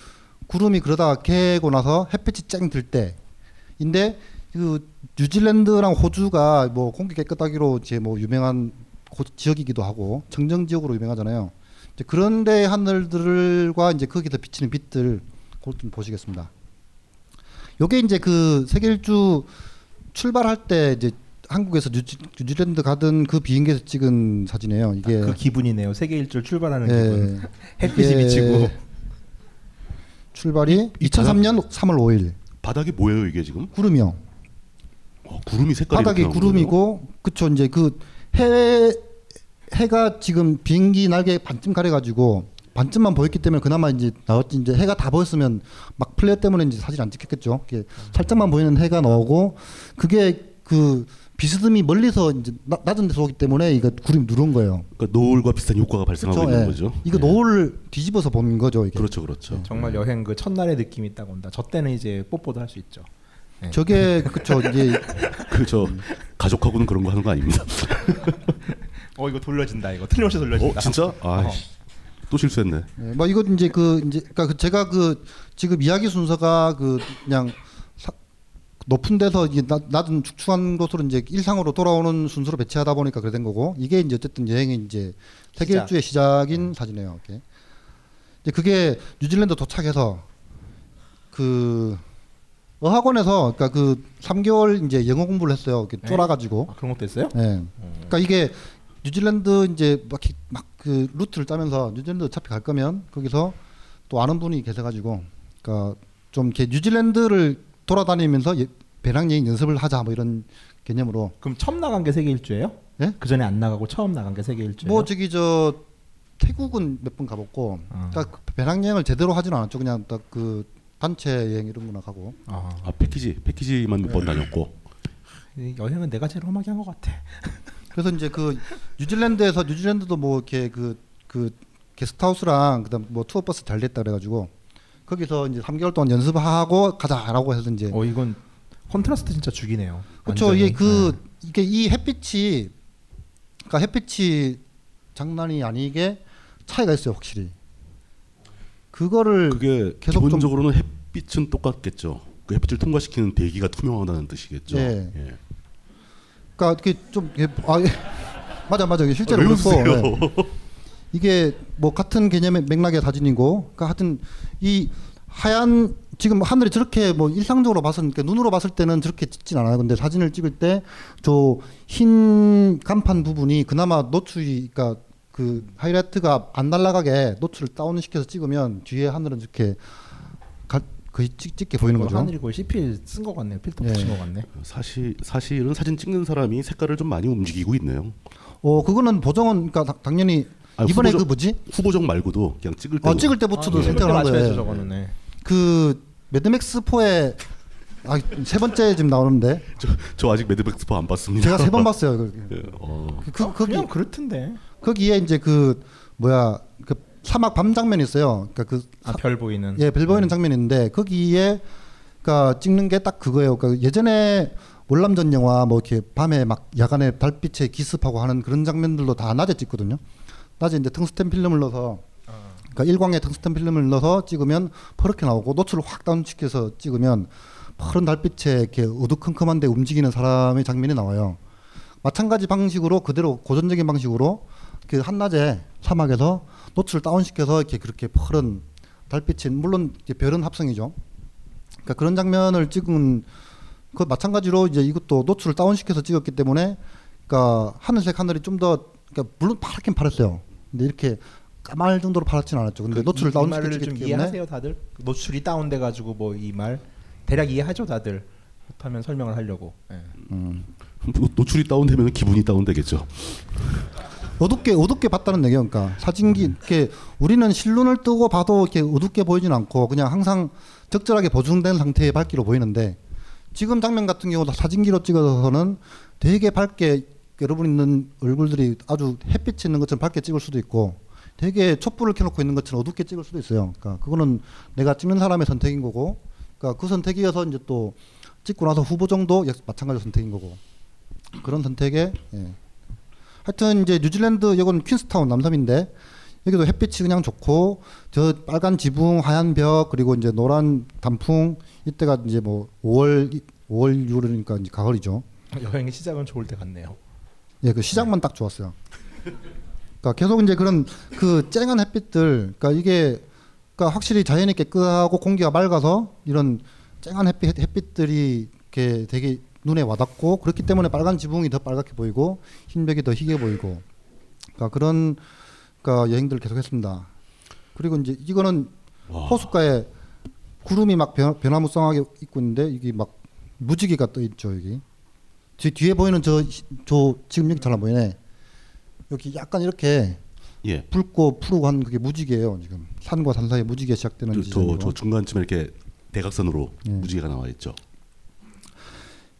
구름이 그러다가 개고 나서 햇빛이 쨍 들 때인데 그 뉴질랜드랑 호주가 뭐 공기 깨끗하기로 이제 뭐 유명한 고- 지역이기도 하고 청정 지역으로 유명하잖아요. 이제 그런데 하늘들과 이제 거기서 비치는 빛들 그걸 좀 보시겠습니다. 요게 이제 그 세계 일주 출발할 때 이제 한국에서 뉴지, 뉴질랜드 가던 그 비행기에서 찍은 사진이에요. 이게 그 기분이네요. 세계 일주를 출발하는 예. 기분. 햇빛이 비치고. 출발이 2003년 3월 5일. 바닥이 뭐예요 이게 지금? 구름이요. 어, 구름이 색깔이 바닥이 구름이고 그쵸 이제 그 해 해가 지금 비행기 날개 반쯤 가려가지고 반쯤만 보였기 때문에 그나마 이제 나왔지 이제 해가 다 보였으면 막 플레어 때문에 이제 사진 안 찍혔겠죠. 이게 살짝만 보이는 해가 나오고 그게 그 비스듬히 멀리서 이제 나- 낮은 데서 오기 때문에 이거 구름이 누른 거예요. 그러니까 노을과 비슷한 효과가 발생하고 그쵸, 있는 예. 거죠. 이거 노을을 뒤집어서 본 거죠. 이게. 그렇죠, 그렇죠. 정말 여행 그 첫날의 느낌이 딱 온다. 저 때는 이제 뽀뽀도 할 수 있죠. 네. 저게 그쵸 이게 <laughs> 그저 가족하고는 그런 거 하는 거 아닙니다. <laughs> 어 이거 돌려진다 이거 틀림없이 돌려진다. 어 진짜? 아, 또 실수했네. 예, 뭐 이거 이제 그 이제 그러니까 그 제가 그 지금 이야기 순서가 그 그냥 사- 높은 데서 이제 낮- 낮은 축축한 곳으로 이제 일상으로 돌아오는 순서로 배치하다 보니까 그래 된 거고 이게 이제 어쨌든 여행의 이제 세계 시작. 일주의 시작인 사진이에요. 이렇게. 이제 그게 뉴질랜드 도착해서 그 어학원에서 그러니까 그 3개월 이제 영어 공부를 했어요. 이렇게 네? 쫄아가지고. 아, 그런 것도 했어요? 예. 그러니까 이게 뉴질랜드 이제 막 그 루트를 짜면서 뉴질랜드 어차피 갈 거면 거기서 또 아는 분이 계셔가지고 그러니까 좀 이렇게 뉴질랜드를 돌아다니면서 예- 배낭 여행 연습을 하자 뭐 이런 개념으로 그럼 처음 나간 게 세계 일주예요? 예? 그 전에 안 나가고 처음 나간 게 세계 일주예요? 뭐 저기 저 태국은 몇 번 가봤고 그러니까 그 배낭 여행을 제대로 하지는 않았죠 그냥 딱 그 단체 여행 이런 거나 가고 아, 아 패키지 패키지만 몇 번 다녔고. 이 여행은 내가 제일 험하게 한 것 같아. <laughs> 그래서 이제 그 뉴질랜드에서 뉴질랜드도 뭐 이렇게 그그 게스트하우스랑 그다음 뭐 투어 버스 잘 됐다 그래가지고 거기서 이제 3개월 동안 연습하고 가자라고 해서 이제 어 이건 contrast 진짜 죽이네요. 그렇죠. 이게 그 이게 이 햇빛이 그러니까 햇빛이 장난이 아니게 차이가 있어요 확실히 그거를 그게 계속 좀- 기본적으로는 햇빛은 똑같겠죠. 그 햇빛을 통과시키는 대기가 투명하다는 뜻이겠죠. 예. 예. 그러니까 이게 좀 이게 아 예. <laughs> 맞아 맞아 이게 실제로 아, 왜 그렇고? 예. 이게 뭐 같은 개념의 맥락의 사진이고 그러니까 하여튼 이 하얀 지금 하늘이 저렇게 뭐 일상적으로 봤을 때 눈으로 봤을 때는 저렇게 찍진 않아요. 근데 사진을 찍을 때 저 흰 간판 부분이 그나마 노출이 그러니까 그 하이라이트가 안 날아가게 노출을 다운 시켜서 찍으면 뒤에 하늘은 이렇게 가, 거의 찍, 찍게 보이는 거죠. 하늘이 거의 CP 쓴것 같네요. 필터 예. 붙인 것 같네. 사실 사실은 사진 찍는 사람이 색깔을 좀 많이 움직이고 있네요. 어 그거는 보정은 그러니까 다- 당연히 아니, 이번에 후보적- 그 뭐지? 후보적 말고도 그냥 찍을 때 어, 찍을 때부터도 아, 예. 선택을 한 맞춰야죠, 거예요. 저거는, 네. 그 매드맥스 4에 아, 세 번째 지금 나오는데 저, 저 아직 매드맥스 4 안 봤습니다. 제가 세 번 봤어요. 그, 예, 어. 그, 그 거기 그냥 그렇던데. 거기에 이제 그 뭐야 그 사막 밤 장면이 있어요. 그러니까 그 아 별 보이는. 예, 별 보이는 장면이 있는데 거기에 그러니까 찍는 게 딱 그거예요. 그러니까 예전에 월남전 영화 뭐 이렇게 밤에 막 야간에 달빛에 기습하고 하는 그런 장면들도 다 낮에 찍거든요. 낮에 이제 텅스텐 필름을 넣어서 그러니까 일광에 텅스텐 필름을 넣어서 찍으면 퍼렇게 나오고 노출을 확 다운시켜서 찍으면 푸른 달빛에 이렇게 우두컴컴한데 움직이는 사람의 장면이 나와요. 마찬가지 방식으로 그대로 고전적인 방식으로 그 한낮에 사막에서 노출을 다운시켜서 이렇게 그렇게 푸른 달빛이 물론 별은 합성이죠. 그러니까 그런 장면을 찍은 그 마찬가지로 이제 이것도 노출을 다운시켜서 찍었기 때문에 그러니까 하늘색 하늘이 좀 더 그러니까 물론 파랗긴 파랬어요. 근데 이렇게 까말 정도로 파랗진 않았죠. 근데 그 노출 다운 말을 시키기 좀 때문에 이해하세요, 다들? 노출이 다운돼 가지고 뭐 이 말 대략 이해하죠, 다들. 그렇다면 설명을 하려고. 예. 음. 노- 노출이 다운되면 기분이 다운되겠죠. 어둡게 어둡게 봤다는 얘기예요. 그러니까 사진기 이렇게 우리는 실눈을 뜨고 봐도 이렇게 어둡게 보이진 않고 그냥 항상 적절하게 보정된 상태의 밝기로 보이는데 지금 장면 같은 경우도 사진기로 찍어서는 되게 밝게 여러분 있는 얼굴들이 아주 햇빛이 있는 것처럼 밝게 찍을 수도 있고 되게 촛불을 켜놓고 있는 것처럼 어둡게 찍을 수도 있어요. 그러니까 그거는 내가 찍는 사람의 선택인 거고, 그러니까 그 선택이어서 이제 또 찍고 나서 후보 정도 역- 마찬가지 선택인 거고 그런 선택에 예. 하여튼 이제 뉴질랜드 여건 퀸스타운 남섬인데 여기도 햇빛이 그냥 좋고 저 빨간 지붕 하얀 벽 그리고 이제 노란 단풍 이때가 이제 뭐 5월 5월 6월이니까 이제 가을이죠. 여행의 시작은 좋을 때 같네요. 예, 그 시작만 딱 좋았어요. 그러니까 계속 이제 그런 그 쨍한 햇빛들, 그러니까 이게 그러니까 확실히 자연이 깨끗하고 공기가 맑아서 이런 쨍한 햇빛 햇빛들이 이렇게 되게 눈에 와닿고 그렇기 때문에 빨간 지붕이 더 빨갛게 보이고 흰 벽이 더 희게 보이고 그러니까 그런 그러니까 여행들을 계속했습니다. 그리고 이제 이거는 호숫가에 구름이 막 변, 변화무쌍하게 있고 있는데 이게 막 무지개가 떠 있죠 여기. 뒤, 뒤에 보이는 저, 저 지금 여기 잘 안 보이네. 여기 약간 이렇게 예. 붉고 푸르고 한 그게 무지개예요 지금 산과 산 사이에 무지개 시작되는 저. 저, 저 중간쯤에 이렇게 대각선으로 예. 무지개가 나와 있죠.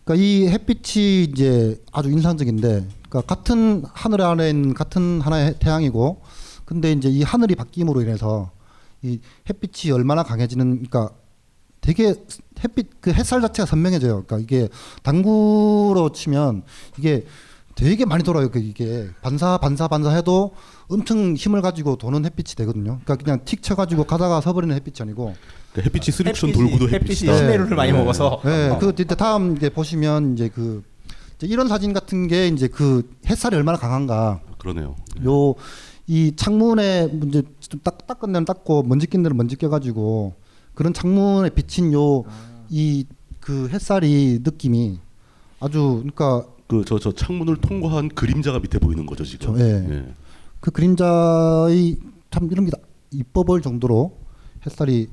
그러니까 이 햇빛이 이제 아주 인상적인데, 그러니까 같은 하늘 안에 있는 같은 하나의 태양이고, 근데 이제 이 하늘이 바뀜으로 인해서 이 햇빛이 얼마나 강해지는, 그러니까 되게 햇빛 그 햇살 자체가 선명해져요. 그러니까 이게 당구로 치면 이게 되게 많이 돌아요. 그 이게 반사 반사 반사 해도 엄청 힘을 가지고 도는 햇빛이 되거든요. 그러니까 그냥 틱 쳐가지고 가다가 서버리는 햇빛이 아니고 그러니까 햇빛이 햇빛이- 돌고도 햇빛이 햇빛이다. 시내루를 많이 먹어서. 네, 그 뒤에 다음 이제 보시면 이제 그 이제 이런 사진 같은 게 이제 그 햇살이 얼마나 강한가. 그러네요. 요이 창문에 이제 좀 딱 닦은 데는 닦고 먼지 낀 데는 먼지 껴가지고 그런 창문에 비친 요 이 그 햇살이 느낌이 아주 그러니까 그저저 창문을 통과한 그림자가 밑에 보이는 거죠 지금. 저, 예. 그 그림자의 참 이런 게다 이뻐 보일 정도로 햇살이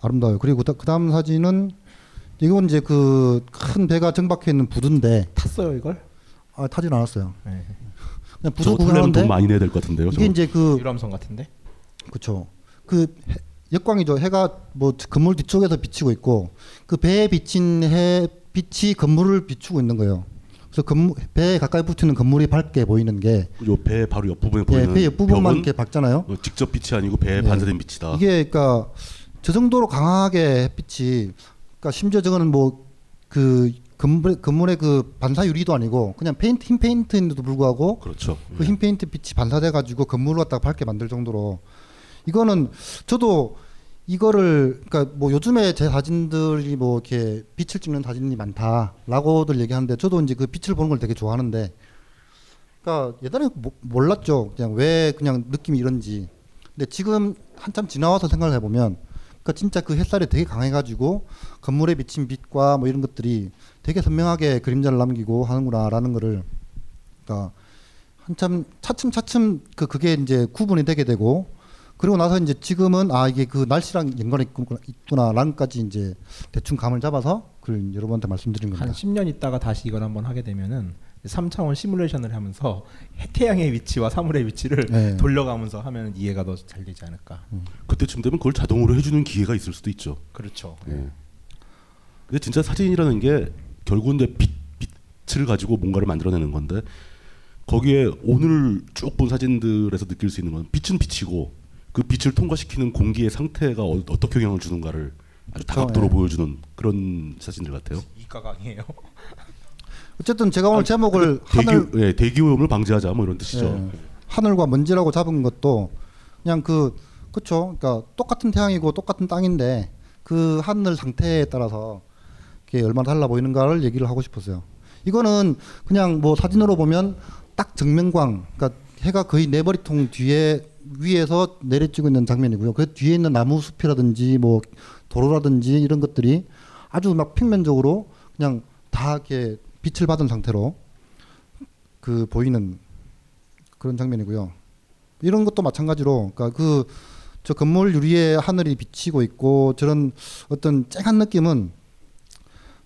아름다워요. 그리고 그 다음 사진은 이건 이제 그 큰 배가 정박해 있는 부두인데 탔어요 이걸? 아 타진 않았어요. 네. 그냥 부두 구경하는데 돈 많이 내야 될 것 같은데요. 이게 저거. 이제 그 유람선 같은데? 그렇죠. 그 해- 역광이죠. 해가 뭐 건물 뒤쪽에서 비치고 있고 그 배에 비친 해 빛이 건물을 비추고 있는 거예요. 그래서 건물, 배에 가까이 붙이는 건물이 밝게 보이는 게 요 배 바로 옆 부분에 예, 보이는 배 옆부분만 이렇게 밝잖아요. 어, 직접 빛이 아니고 배에 예. 반사된 빛이다. 이게 그러니까 저 정도로 강하게 햇빛이 그러니까 심지어 저거는 뭐 그 건물 건물의 그 반사 유리도 아니고 그냥 페인트 흰 페인트인데도 불구하고 그렇죠. 그 흰 페인트 빛이 반사돼 가지고 건물을 갖다가 밝게 만들 정도로 이거는 저도 이거를 그러니까 뭐 요즘에 제 사진들이 뭐 이렇게 빛을 찍는 사진이 많다라고들 얘기하는데 저도 이제 그 빛을 보는 걸 되게 좋아하는데 그러니까 예전에 모- 몰랐죠. 그냥 왜 그냥 느낌이 이런지. 근데 지금 한참 지나와서 생각을 해보면 그러니까 진짜 그 햇살이 되게 강해가지고 건물에 비친 빛과 뭐 이런 것들이 되게 선명하게 그림자를 남기고 하는구나라는 거를 그러니까 한참 차츰 차츰 그 그게 이제 구분이 되게 되고 그리고 나서 이제 지금은 아 이게 그 날씨랑 연관이 있구나, 있구나라는까지 이제 대충 감을 잡아서 그걸 여러분한테 말씀드린 겁니다. 한 10년 있다가 다시 이걸 한번 하게 되면은 3차원 시뮬레이션을 하면서 태양의 위치와 사물의 위치를 네. 돌려가면서 하면 이해가 더 잘 되지 않을까. 그때쯤 되면 그걸 자동으로 해주는 기계가 있을 수도 있죠. 그렇죠. 예. 근데 진짜 사진이라는 게 결국은 이제 빛, 빛을 가지고 뭔가를 만들어내는 건데 거기에 오늘 쭉 본 사진들에서 느낄 수 있는 건 빛은 빛이고 그 빛을 통과시키는 공기의 상태가 어, 어떻게 영향을 주는가를 아주 다각도로 예. 보여주는 그런 사진들 같아요. 이가 강해요. <laughs> 어쨌든 제가 오늘 제목을 하늘 대기, 예, 대기 오염을 방지하자 뭐 이런 뜻이죠. 예. 하늘과 먼지라고 잡은 것도 그냥 그 그쵸. 그러니까 똑같은 태양이고 똑같은 땅인데 그 하늘 상태에 따라서 이게 얼마나 달라 보이는가를 얘기를 하고 싶었어요. 이거는 그냥 뭐 사진으로 보면 딱 정면광, 그러니까 해가 거의 네 머리통 뒤에 위에서 내려지고 있는 장면이고요. 그 뒤에 있는 나무 숲이라든지 뭐 도로라든지 이런 것들이 아주 막 평면적으로 그냥 다 이렇게 빛을 받은 상태로 그 보이는 그런 장면이고요. 이런 것도 마찬가지로 그러니까 그 저 건물 유리에 하늘이 비치고 있고 저런 어떤 쨍한 느낌은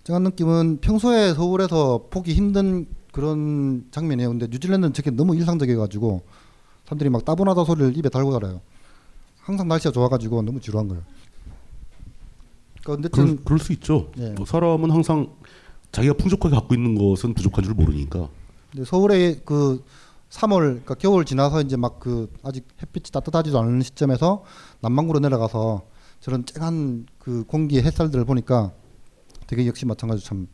쨍한 느낌은 평소에 서울에서 보기 힘든 그런 장면이에요. 근데 뉴질랜드는 저게 너무 일상적이어가지고 사람들이 막 따분하다 소리를 입에 달고 살아요. 항상 날씨가 좋아가지고 너무 지루한 거예요. 그러니까 근데 그럴, 좀 그럴 수 있죠. 예. 뭐 사람은 항상 자기가 풍족하게 갖고 있는 것은 부족한 줄 모르니까. 근데 서울에 그 3월 그러니까 겨울 지나서 이제 막 그 아직 햇빛이 따뜻하지도 않은 시점에서 남반구로 내려가서 저런 쨍한 그 공기의 햇살들을 보니까 되게 역시 마찬가지로 참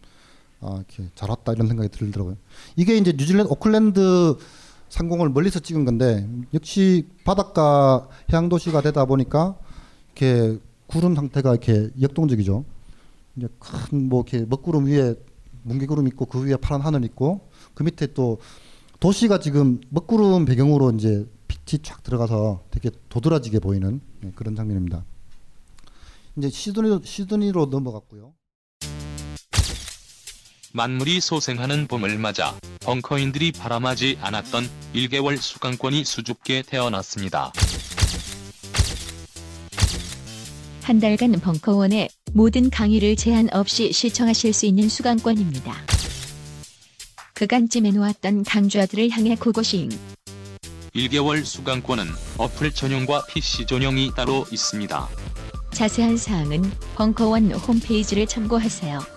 아, 이렇게 잘 왔다 이런 생각이 들더라고요. 이게 이제 뉴질랜드 오클랜드 상공을 멀리서 찍은 건데 역시 바닷가 해양 도시가 되다 보니까 이렇게 구름 상태가 이렇게 역동적이죠. 이제 큰 뭐 이렇게 먹구름 위에 뭉게구름 있고 그 위에 파란 하늘 있고 그 밑에 또 도시가 지금 먹구름 배경으로 이제 빛이 쫙 들어가서 되게 도드라지게 보이는 네, 그런 장면입니다. 이제 시드니 시드니로 넘어갔고요. 만물이 소생하는 봄을 맞아 벙커인들이 바람하지 않았던 1개월 수강권이 수줍게 태어났습니다. 한 달간 벙커원의 모든 강의를 제한 없이 시청하실 수 있는 수강권입니다. 그간 찜해놓았던 강좌들을 향해 고고싱. 1개월 수강권은 어플 전용과 PC 전용이 따로 있습니다. 자세한 사항은 벙커원 홈페이지를 참고하세요.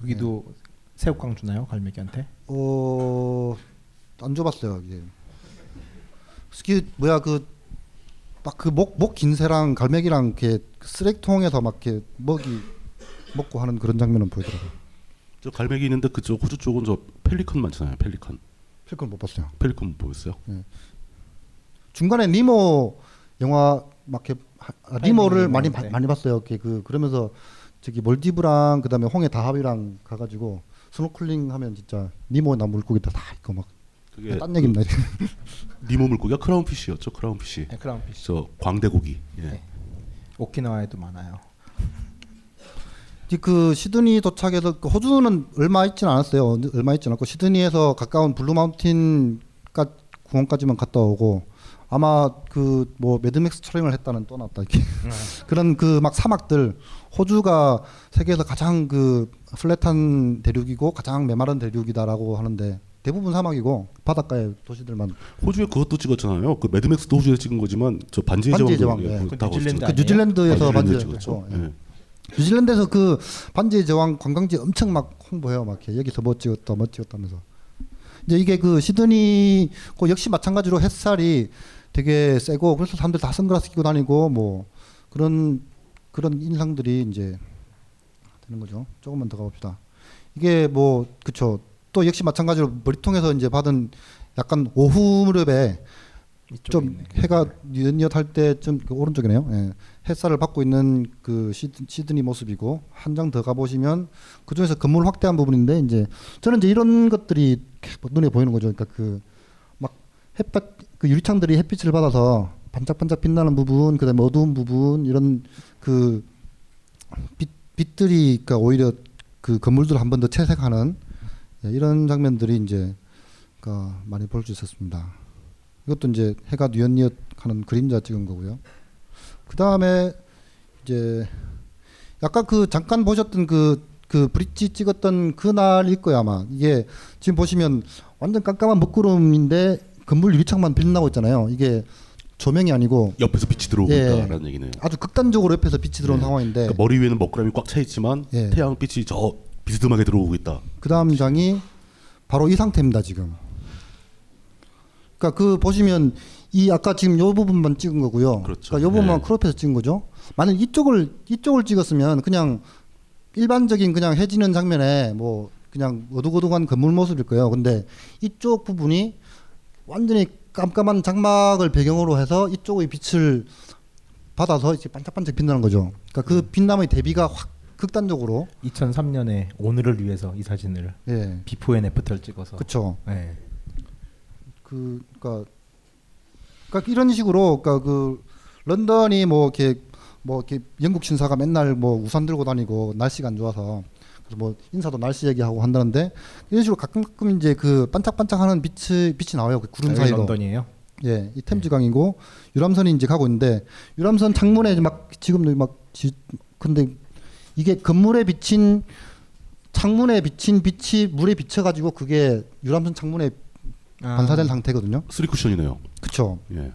여기도 새우깡 주나요 갈매기한테? 어, 안 줘봤어요 이게. 스키 뭐야 그 막 그 목 목 긴 새랑 갈매기랑 이렇게 쓰레기통에서 막 이렇게 먹이 먹고 하는 그런 장면은 보이더라고요. 저 갈매기 있는데 그쪽 호주 쪽은 저 펠리컨 많잖아요. 펠리컨. 펠리컨 못 봤어요. 펠리컨 못 보셨어요? 중간에 니모 영화 막 이렇게 하- 아, 니모를 타이밍이 많이. 바- 많이 봤어요. 이렇게 그 그러면서 저기 몰디브랑 그다음에 홍해 다합이랑 가가지고 스노클링 하면 진짜 니모 나 물고기 다 있고 막. 그게 딴 얘기입니다. 니모 물고기가 clownfish였죠. Clownfish. 네, clownfish. 저 광대고기. 예. 네. 오키나와에도 많아요. 이제 그 시드니 도착해서 그 호주는 얼마 있진 않았어요. 얼마 있진 않고 시드니에서 가까운 블루마운틴까 공원까지만 갔다 오고 아마 그 뭐 매드맥스 촬영을 했다는 또 나왔다 이렇게 <laughs> 그런 그 막 사막들 호주가 세계에서 가장 그 flat한 대륙이고 가장 메마른 대륙이다라고 하는데 대부분 사막이고 바닷가에 도시들만 호주에 그것도 찍었잖아요. 그 매드맥스도 호주에 찍은 거지만 저 반지의 반지의 제왕도 제왕, 예, 그 뉴질랜드 그 뉴질랜드에서 아, 반지의 뉴질랜드 찍었죠. 예. 뉴질랜드에서 그 반지의 제왕 관광지 엄청 막 홍보해요. 막 이렇게 여기서 뭐 찍었다, 뭐 찍었다면서. 이제 이게 그 시드니 그 역시 마찬가지로 햇살이 되게 세고 그래서 사람들 다 선글라스 끼고 다니고 뭐 그런 그런 인상들이 이제 되는 거죠. 조금만 더 가봅시다. 이게 뭐 그쵸. 또 역시 마찬가지로 머리통에서 이제 받은 약간 오후 무렵에 좀 있네. 해가 뉘엿할 때좀 그 오른쪽이네요. 예. 햇살을 받고 있는 그 시드, 시드 니 모습이고 한 장 더 가보시면 그 중에서 건물 확대한 부분인데 이제 저는 이제 이런 것들이 뭐 눈에 보이는 거죠. 그러니까 그 막 햇볕 그 유리창들이 햇빛을 받아서 반짝반짝 빛나는 부분, 그다음에 어두운 부분 이런 그 빛, 빛들이 그러니까 오히려 그 건물들을 한번 더 채색하는 예, 이런 장면들이 이제 그러니까 많이 볼 수 있었습니다. 이것도 이제 해가 뉘엿뉘엿 하는 그림자 찍은 거고요. 그 다음에 이제 약간 그 잠깐 보셨던 그, 그 브릿지 찍었던 그날일 거야 아마. 이게 지금 보시면 완전 깜깜한 먹구름인데 건물 유리창만 빛나고 있잖아요. 이게 조명이 아니고 옆에서 빛이 들어오고 예. 있다라는 얘기네요. 아주 극단적으로 옆에서 빛이 들어온 네. 상황인데 그러니까 머리 위에는 먹구름이 꽉 차 있지만 예. 태양 빛이 저 비스듬하게 들어오고 있다. 그 다음 장이 바로 이 상태입니다 지금. 그러니까 그 보시면 이 아까 지금 요 부분만 찍은 거고요. 그렇죠. 러니까 요 부분만 네. 크롭해서 찍은 거죠. 만약 이쪽을 이쪽을 찍었으면 그냥 일반적인 그냥 해지는 장면에 뭐 그냥 어둑어둑한 건물 모습일 거예요. 근데 이쪽 부분이 완전히 깜깜한 장막을 배경으로 해서 이쪽의 빛을 받아서 이제 반짝반짝 빛나는 거죠. 그러니까 그 빛남의 대비가 확 극단적으로 2003년에 오늘을 위해서 이 사진을 예. before and after를 찍어서 그쵸. 네. 그 그러니까 그러니까 이런 식으로 그러니까 그 런던이 뭐 이렇게 뭐 이렇게 영국 신사가 맨날 뭐 우산 들고 다니고 날씨가 안 좋아서 뭐 인사도 날씨 얘기하고 한다는데 이런 식으로 가끔 가끔 이제 그 반짝반짝하는 빛이 빛이 나와요 그 구름 사이로 런던이에요? 예, 이 템즈강이고 유람선이 이제 가고 있는데 유람선 창문에 막 지금도 막 지, 근데 이게 건물에 비친 창문에 비친 빛이 물에 비쳐가지고 그게 유람선 창문에 아. 반사된 상태거든요. 쓰리 쿠션이네요. 그렇죠. 예.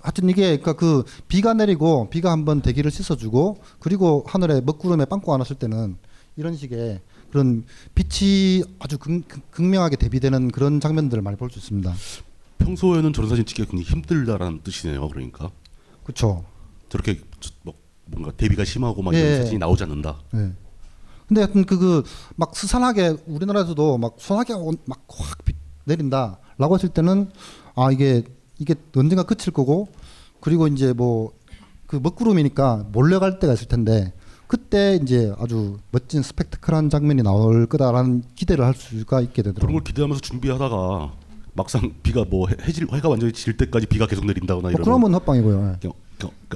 하여튼 이게 그러니까 그 비가 내리고 비가 한번 대기를 씻어주고 그리고 하늘에 먹구름에 빵꾸가 났을 때는 이런 식의 그런 빛이 아주 극, 극- 극명하게 대비되는 그런 장면들을 많이 볼 수 있습니다. 평소에는 저런 사진 찍기가 굉장히 힘들다라는 뜻이네요. 그러니까 그렇죠. 저렇게 저- 뭐 뭔가 대비가 심하고 막 예. 이런 사진이 나오지 않는다. 네. 근데 하여튼 그 그 막 스산하게 우리나라에서도 막 소나기가 막확 내린다라고 했을 때는 아 이게 이게 언젠가 그칠 거고 그리고 이제 뭐 그 먹구름이니까 몰려갈 때가 있을 텐데 그때 이제 아주 멋진 스펙타클한 장면이 나올 거다라는 기대를 할 수가 있게 그런 되더라고요. 걸 기대하면서 준비하다가 막상 비가 뭐 해- 해질 해가 완전히 질 때까지 비가 계속 내린다거나 뭐 이러면 그러면 헛방이고요. 예.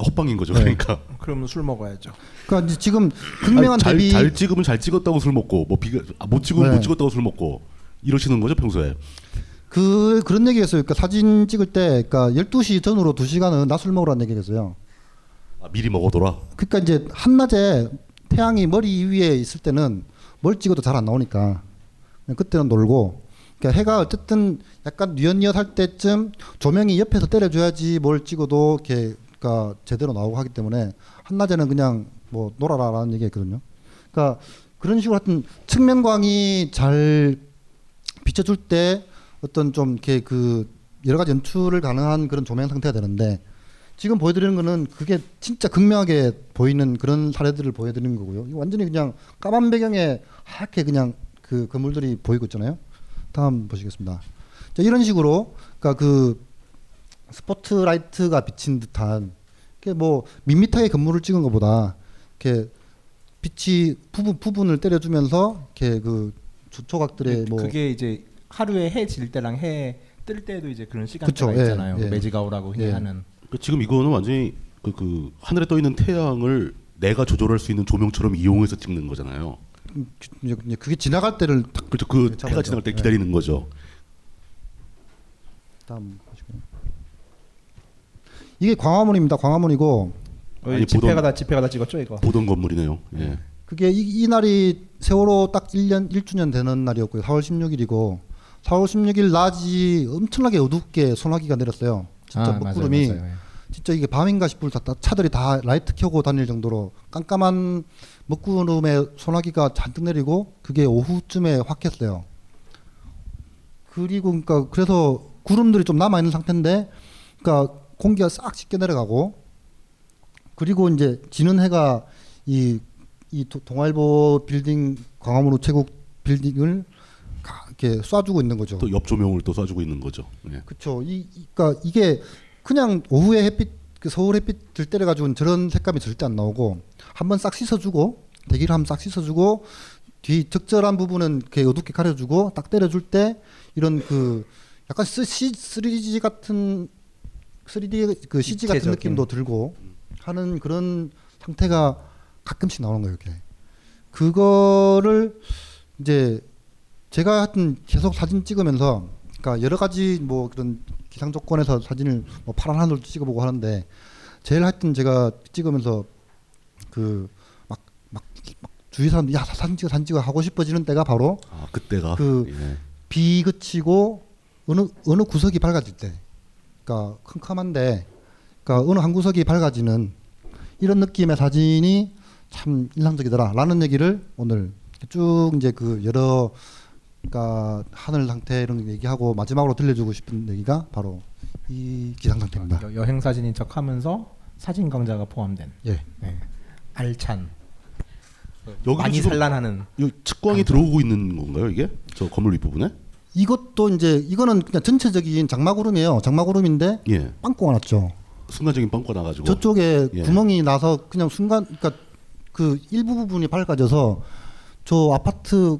헛방인 거죠. 네. 그러니까 그러면 술 먹어야죠. 그러니까 이제 지금 극명한 아니, 잘, 대비 잘 찍으면 잘 찍었다고 술 먹고 뭐 비가 아, 못 찍으면 네. 못 찍었다고 술 먹고 이러시는 거죠 평소에. 그 그런 얘기했어요. 그러니까 사진 찍을 때 그러니까 12시 전으로 2시간은 낮술 먹으라는 얘기했어요. 아, 미리 먹어둬라. 그러니까 이제 한낮에 태양이 머리 위에 있을 때는 뭘 찍어도 잘 안 나오니까 그때는 놀고 그러니까 해가 어쨌든 약간 뉘엿뉘엿할 때쯤 조명이 옆에서 때려줘야지 뭘 찍어도 이렇게 그러니까 제대로 나오고 하기 때문에 한낮에는 그냥 뭐 놀아라라는 얘기했거든요. 그러니까 그런 식으로 하여튼 측면광이 잘 비춰줄 때 어떤 좀 이렇게 그 여러 가지 연출을 가능한 그런 조명 상태가 되는데 지금 보여드리는 거는 그게 진짜 극명하게 보이는 그런 사례들을 보여드리는 거고요. 이거 완전히 그냥 까만 배경에 하얗게 그냥 그 건물들이 보이고 있잖아요. 다음 보시겠습니다. 자, 이런 식으로 그러니까 그 스포트라이트가 비친 듯한 뭐 밋밋하게 건물을 찍은 것보다 이렇게 빛이 부분 부분을 때려주면서 이렇게 그 조- 조각들의 뭐 그게 이제 하루에 해 질 때랑 해 뜰 때도 이제 그런 시간대가 그쵸, 예, 있잖아요. 예. 매직아웃라고 흔히 예. 하는. 그 지금 이거는 완전히 그, 그 하늘에 떠 있는 태양을 내가 조절할 수 있는 조명처럼 이용해서 찍는 거잖아요. 그게 지나갈 때를 딱 그렇죠. 그. 해가 지나갈 때 예. 기다리는 거죠. 다음. 이게 광화문입니다. 광화문이고 어, 아니, 집회가 보던- 다 집회가 다 찍었죠 이거. 보던 건물이네요. 예. 그게 이, 이 날이 세월호 딱 1년 1주년 되는 날이었고요. 4월 16일이고 4월 16일 낮이 엄청나게 어둡게 소나기가 내렸어요. 진짜 아, 맞아요, 먹구름이 맞아요, 예. 진짜 이게 밤인가 싶을 다, 다 차들이 다 라이트 켜고 다닐 정도로 깜깜한 먹구름에 소나기가 잔뜩 내리고 그게 오후쯤에 확 했어요. 그리고 그러니까 그래서 구름들이 좀 남아 있는 상태인데 그러니까 공기가 싹 씻겨 내려가고 그리고 이제 지는 해가 이, 이 도- 동아일보 빌딩 광화문 우체국 빌딩을 가- 이렇게 쏴주고 있는 거죠. 또 옆 조명을 또 쏴주고 있는 거죠. 예. 그렇죠. 이 이- 그러니까 이게 그냥 오후에 햇빛 그 서울 햇빛 들 때려 가지고는 저런 색감이 절대 안 나오고 한번 싹 씻어주고 대기를 한번 싹 씻어주고 뒤 적절한 부분은 이렇게 어둡게 가려주고 딱 때려줄 때 이런 그 약간 쓰, 시, 3D 같은 3D 그 CG 같은 입체적인. 느낌도 들고 하는 그런 상태가 가끔씩 나오는 거예요. 이렇게 그거를 이제 제가 하여튼 계속 사진 찍으면서 그러니까 여러 가지 뭐 그런 기상 조건에서 사진을 뭐 파란 하늘도 찍어보고 하는데 제일 하여튼 제가 찍으면서 그막막막 주위 사람들 야 사진 찍어 사진 찍어 하고 싶어지는 때가 바로 아 그때가? 그 예. 비 그치고 어느 어느 구석이 밝아질 때, 그러니까 캄캄한데, 그러니까 어느 한 구석이 밝아지는 이런 느낌의 사진이 참 인상적이더라라는 얘기를 오늘 쭉 이제 그 여러 그러니까 하늘 상태 이런 거 얘기하고 마지막으로 들려주고 싶은 얘기가 바로 이 기상 상태입니다. 여, 여행 사진인 척하면서 사진 강좌가 포함된. 예. 네. 알찬. 여기 많이 산란하는 이 측광이 들어오고 있는 건가요 이게? 저 건물 윗부분에? 이것도 이제 이거는 그냥 전체적인 장마구름이에요. 장마구름인데 예. 빵꾸가 났죠. 순간적인 빵꾸가 나가지고 저쪽에 예. 구멍이 나서 그냥 순간 그러니까 그 일부 부분이 밝아져서 저 아파트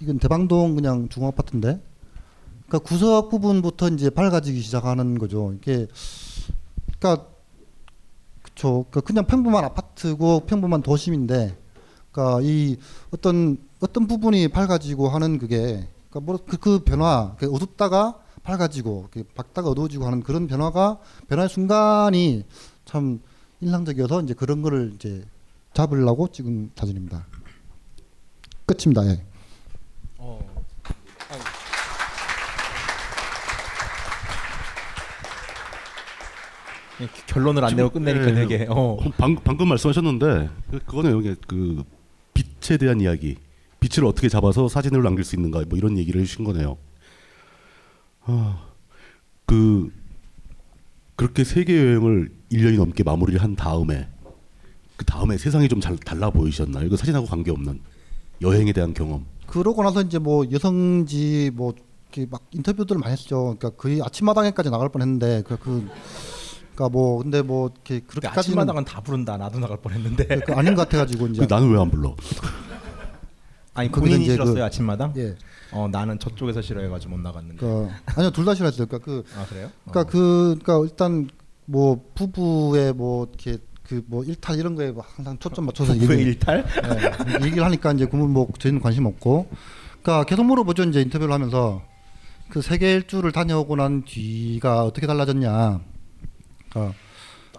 이- 이건 대방동 그냥 중앙 아파트인데 그러니까 구석 부분부터 이제 밝아지기 시작하는 거죠. 이게 그러니까 그쵸. 그러니까 그냥 평범한 아파트고 평범한 도심인데 그러니까 이 어떤 어떤 부분이 밝아지고 하는 그게 그러니까 뭐그 그 변화 그 어둡다가 밝아지고 이렇게 밝다가 어두워지고 하는 그런 변화가 변화의 순간이 참 인상적이어서 이제 그런 거를 이제 잡으려고 찍은 사진입니다. 끝입니다. 예. 예, 결론을 안 내고 끝내니까 예, 되게 어. 방, 방금 말씀하셨는데 그- 그거는 여기 그 빛에 대한 이야기 빛을 어떻게 잡아서 사진을 남길 수 있는가 뭐 이런 얘기를 해주신 거네요. 아, 그 그렇게 세계 여행을 1년이 넘게 마무리를 한 다음에 그 다음에 세상이 좀 잘 달라 보이셨나요? 이거 사진하고 관계 없는 여행에 대한 경험. 그러고 나서 이제 뭐 여성지 뭐 이렇게 막 인터뷰들을 많이 했죠. 그러니까 거의 아침마당에까지 나갈 뻔했는데 그, 그 그러니까 뭐 근데 뭐 이렇게 그렇게 그렇게까지는 아침마당은 다 부른다. 나도 나갈 뻔했는데. 그 아닌 것 같아가지고 이제 그 나는 왜 안 불러? 아니 본인이 이제 싫었어요 그- 아침마당? 예. 어 나는 저쪽에서 싫어해가지고 못 나갔는데. 그 아니요 둘 다 싫어했어요. 그러니까 그 아 그래요? 그러니까 그 그러니까 일단 뭐 부부의 뭐 이렇게 그뭐 일탈 이런 거에 뭐 항상 초점 맞춰서 부부의 얘기를- 일탈? 예, 얘기를 하니까 이제 그분 뭐 저희는 관심 없고 그러니까 계속 물어보죠 이제 인터뷰를 하면서 그 세계 일주를 다녀오고 난 뒤가 어떻게 달라졌냐 그러니까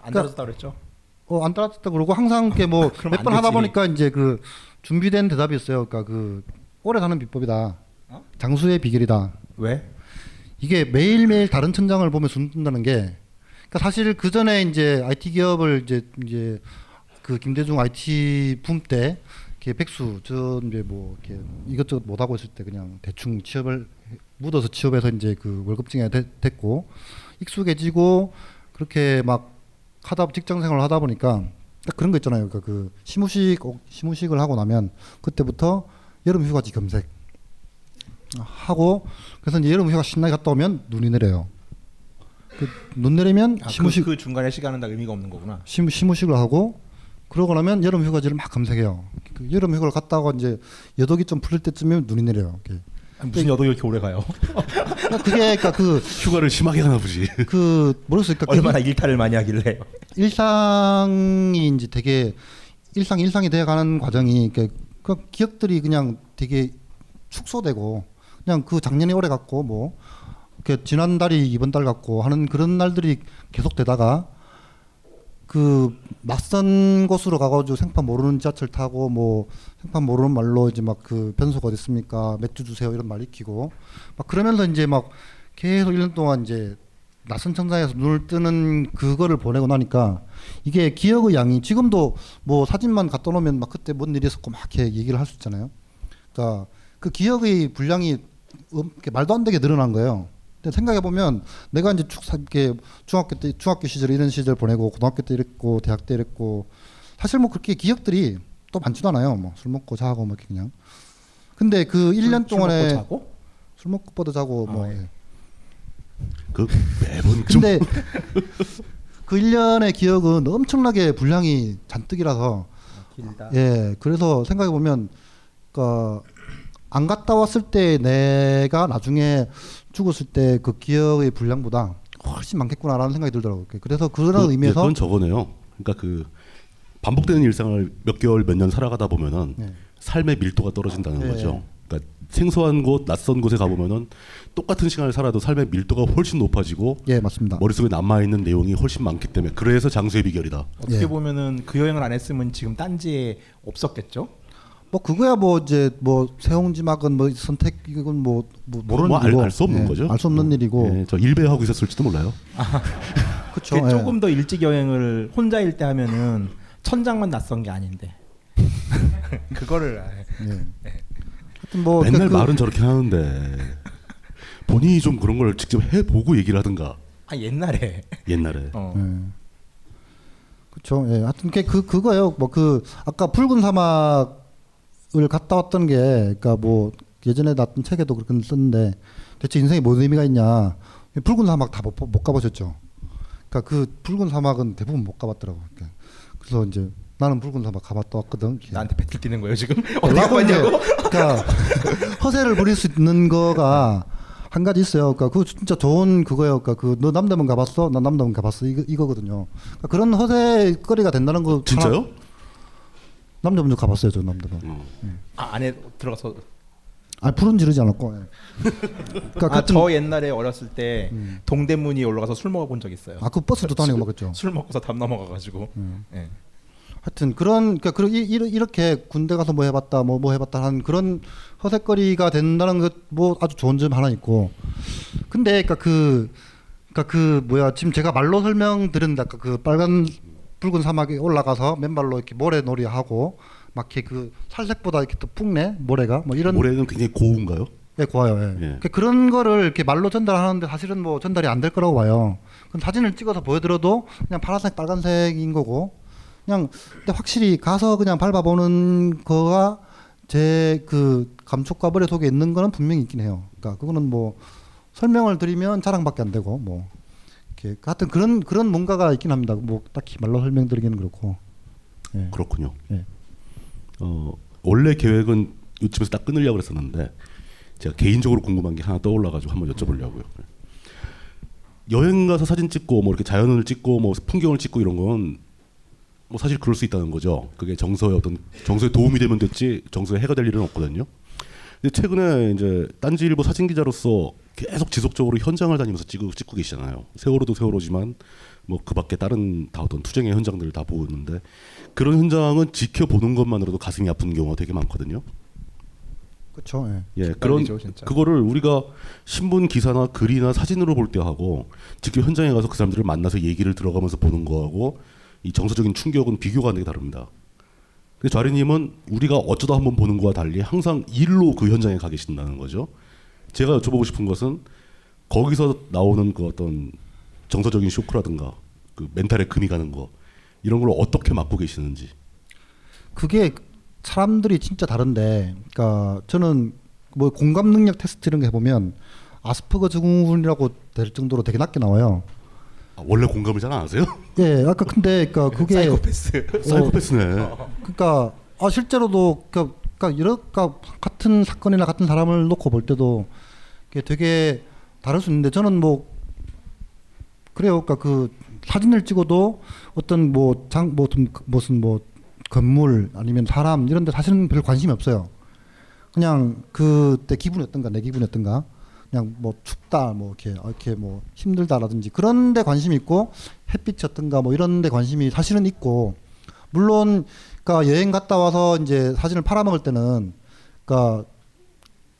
안 달았다 그랬죠? 어, 안 따랐다 그러고 항상 이렇게 뭐 <laughs> 몇안번 하다. 보니까 이제 그 준비된 대답이 있어요. 그러니까 그 오래 사는 비법이다. 어? 장수의 비결이다. 왜? 이게 매일매일 다른 천장을 보며 숨는다는 게 그러니까 사실 그 전에 이제 IT 기업을 이제 이제 그 김대중 IT 붐 때 이렇게 백수 저 이제 뭐 이렇게 이것저것 못 하고 있을 때 그냥 대충 취업을 해- 묻어서 취업해서 이제 그 월급증에 됐고 익숙해지고 그렇게 막 하다 직장 생활을 하다 보니까 딱 그런 거 있잖아요. 그러니까 그 시무식 시무식을 하고 나면 그때부터 여름 휴가지 검색 하고 그래서 이제 여름 휴가 신나게 갔다 오면 눈이 내려요. 그 눈 내리면 아, 시무식 그, 그 중간에 시간은 다 의미가 없는 거구나. 시무, 시무식을 하고 그러고 나면 여름 휴가지를 막 검색해요. 그 여름 휴가를 갔다가 이제 여독이 좀 풀릴 때쯤이면 눈이 내려요. 이렇게. 무슨 여도 이렇게 오래 가요? 그러니까 그게 그러니까 그 휴가를 심하게 하나 보지. 그 모르겠어요. 그러니까 얼마나 일탈을 많이 하길래? 일상이 이제 되게 일상 일상이 돼가는 과정이 그그 기억들이 그냥 되게 축소되고 그냥 그 작년에 오래 갔고 뭐 지난달이 이번 달 같고 하는 그런 날들이 계속 되다가 그 낯선 곳으로 가가지고 생판 모르는 지하철 타고 뭐 생판 모르는 말로 이제 막 그 변소가 어디 있습니까 맥주 주세요 이런 말 익히고 막 그러면서 이제 막 계속 1년 동안 이제 낯선 천장에서 눈을 뜨는 그거를 보내고 나니까 이게 기억의 양이 지금도 뭐 사진만 갖다 놓으면 막 그때 뭔 일이 있었고 막 이렇게 얘기를 할 수 있잖아요. 그러니까 그 기억의 분량이 말도 안 되게 늘어난 거예요. 근데 생각해 보면 내가 이제 축 이렇게 중학교 때 중학교 시절 이런 시절 보내고 고등학교 때 이랬고 대학 때 이랬고 사실 뭐 그렇게 기억들이 또 많지도 않아요. 뭐 술 먹고 자고 뭐 이렇게 그냥. 근데 그 1년 술 동안에 먹고 자고? 술 먹고 뻗어 자고 뭐 예. 그 매번 좀 근데 그 1년의 기억은 엄청나게 분량이 잔뜩이라서 길다. 예 그래서 생각해 보면 그안 갔다 왔을 때 내가 나중에 죽었을 때 그 기억의 분량보다 훨씬 많겠구나라는 생각이 들더라고요. 그래서 그런 그, 의미에서 그건 저거네요. 그러니까 그 반복되는 일상을 몇 개월 몇 년 살아가다 보면은 네. 삶의 밀도가 떨어진다는 네. 거죠. 그러니까 생소한 곳, 낯선 곳에 가보면은 똑같은 시간을 살아도 삶의 밀도가 훨씬 높아지고 예 맞습니다. 머릿속에 남아 있는 내용이 훨씬 많기 때문에 그래서 장수의 비결이다. 어떻게 예. 보면은 그 여행을 안 했으면 지금 딴지에 없었겠죠? 뭐 그거야 뭐 이제 뭐 세홍지막은 뭐 선택 이건 뭐, 뭐 모르는 뭐 알- 알수 없는 거죠. 알 수 없는 일이고 예, 저 일배 하고 있었을지도 몰라요. <laughs> 그렇죠. 그 조금 더 일찍 여행을 혼자일 때 하면은 천장만 낯선 게 아닌데. <laughs> 그거를 아예. 예. 하여튼 뭐 맨날 그러니까 그- 말은 저렇게 하는데 본인이 좀 그런 걸 직접 해보고 얘기를 하든가 아 옛날에. 옛날에 어. 예. 그렇죠. 예. 하여튼 그 그거예요. 뭐 그 아까 붉은 사막 을 갔다 왔던 게 그러니까 뭐 예전에 나왔던 책에도 그렇게 썼는데 대체 인생에 뭔 의미가 있냐. 붉은 사막 다못못 가보셨죠. 그러니까 그 붉은 사막은 대부분 못 가봤더라고. 그러니까 그래서 이제 나는 붉은 사막 가봤다 왔거든. 나한테 배틀 뛰는 거예요 지금? 어디 가봤냐고? 그러니까 <laughs> 허세를 부릴 수 있는 거가 한 가지 있어요. 그러니까 그 진짜 좋은 그거예요. 그러니까 그 너 남대문 가봤어? 나 남대문 가봤어. 이거 이거거든요. 그러니까 그런 허세거리가 된다는 거 진짜요? 하나- 남대문도 가봤어요. 저 남대문. 아, 안에 들어가서 아 불은 지르지 않았고. 예. <laughs> 그러니까 아, 같은- 저 옛날에 어렸을 때 동대문이 올라가서 술 먹어본 적 있어요. 아, 그 버스도 다니고 먹었죠. 술 먹고서 담 넘어가가지고. 음. 예. 하여튼 그런 그러니까 그런 이- 이렇게 군대 가서 뭐 해봤다 뭐뭐 해봤다 하는 그런 허세거리가 된다는 것 뭐 아주 좋은 점 하나 있고 근데 그러니까 그 그러니까 그 뭐야 지금 제가 말로 설명 드렸는데 아까 그 빨간 붉은 사막에 올라가서 맨발로 이렇게 모래놀이 하고 막 이렇게 그 살색보다 이렇게 또 푹내 모래가 뭐 이런 모래는 굉장히 고운가요? 예, 고와요. 예. 그러니까 그런 거를 이렇게 말로 전달하는데 사실은 뭐 전달이 안 될 거라고 봐요. 그럼 사진을 찍어서 보여드려도 그냥 파란색, 빨간색인 거고 그냥 근데 확실히 가서 그냥 밟아보는 거가 제 그 감촉과 머리 속에 있는 거는 분명히 있긴 해요. 그러니까 그거는 뭐 설명을 드리면 자랑밖에 안 되고 뭐 이렇게 하여튼 그런 그런 뭔가가 있긴 합니다. 뭐 딱히 말로 설명드리기는 그렇고. 예. 그렇군요. 예. 어, 원래 계획은 이쯤에서 딱 끊으려고 그랬었는데 제가 개인적으로 궁금한 게 하나 떠올라가지고 한번 여쭤보려고요. 여행 가서 사진 찍고 뭐 이렇게 자연을 찍고 뭐 풍경을 찍고 이런 건 뭐 사실 그럴 수 있다는 거죠. 그게 정서에 어떤 정서에 도움이 되면 됐지 정서에 해가 될 일은 없거든요. 근데 최근에 이제 딴지일보 사진 기자로서 계속 지속적으로 현장을 다니면서 찍고, 찍고 계시잖아요. 세월호도 세월호지만 뭐 그밖에 다른 다 어떤 투쟁의 현장들을 다 보고 있는데 그런 현장은 지켜보는 것만으로도 가슴이 아픈 경우가 되게 많거든요. 그렇죠. 예. 예, 그런 진짜. 그거를 우리가 신문 기사나 글이나 사진으로 볼 때 하고 직접 현장에 가서 그 사람들을 만나서 얘기를 들어가면서 보는 거하고 이 정서적인 충격은 비교가 안 되게 다릅니다. 근데 좌리님은 우리가 어쩌다 한번 보는 거와 달리 항상 일로 그 현장에 가 계신다는 거죠. 제가 여쭤보고 싶은 것은 거기서 나오는 그 어떤 정서적인 쇼크라든가 그 멘탈에 금이 가는 거 이런 걸 어떻게 막고 계시는지. 그게 사람들이 진짜 다른데, 그러니까 저는 뭐 공감 능력 테스트 이런 거 해보면 아스퍼거 증후군이라고 될 정도로 되게 낮게 나와요. 아, 원래 공감을 잘 안 하세요? 예, 아까 근데 그러니까 그게 사이코패스. 사이코패스네. 그러니까 아 실제로도 그러니까, 그러니까 이런 그러니까 같은 사건이나 같은 사람을 놓고 볼 때도 그게 되게 다를 수 있는데 저는 뭐 그래요. 그러니까 그 사진을 찍어도 어떤 뭐장 무슨 무슨 뭐 건물 아니면 사람 이런 데 사실은 별 관심이 없어요. 그냥 그때 기분이 어떤가 내 기분이 어떤가 그냥 뭐 춥다 뭐 이렇게 어, 이렇게 뭐 힘들다라든지 그런 데 관심이 있고 햇빛이 어떤가 뭐 이런 데 관심이 사실은 있고 물론 그러니까 여행 갔다 와서 이제 사진을 팔아먹을 때는 그러니까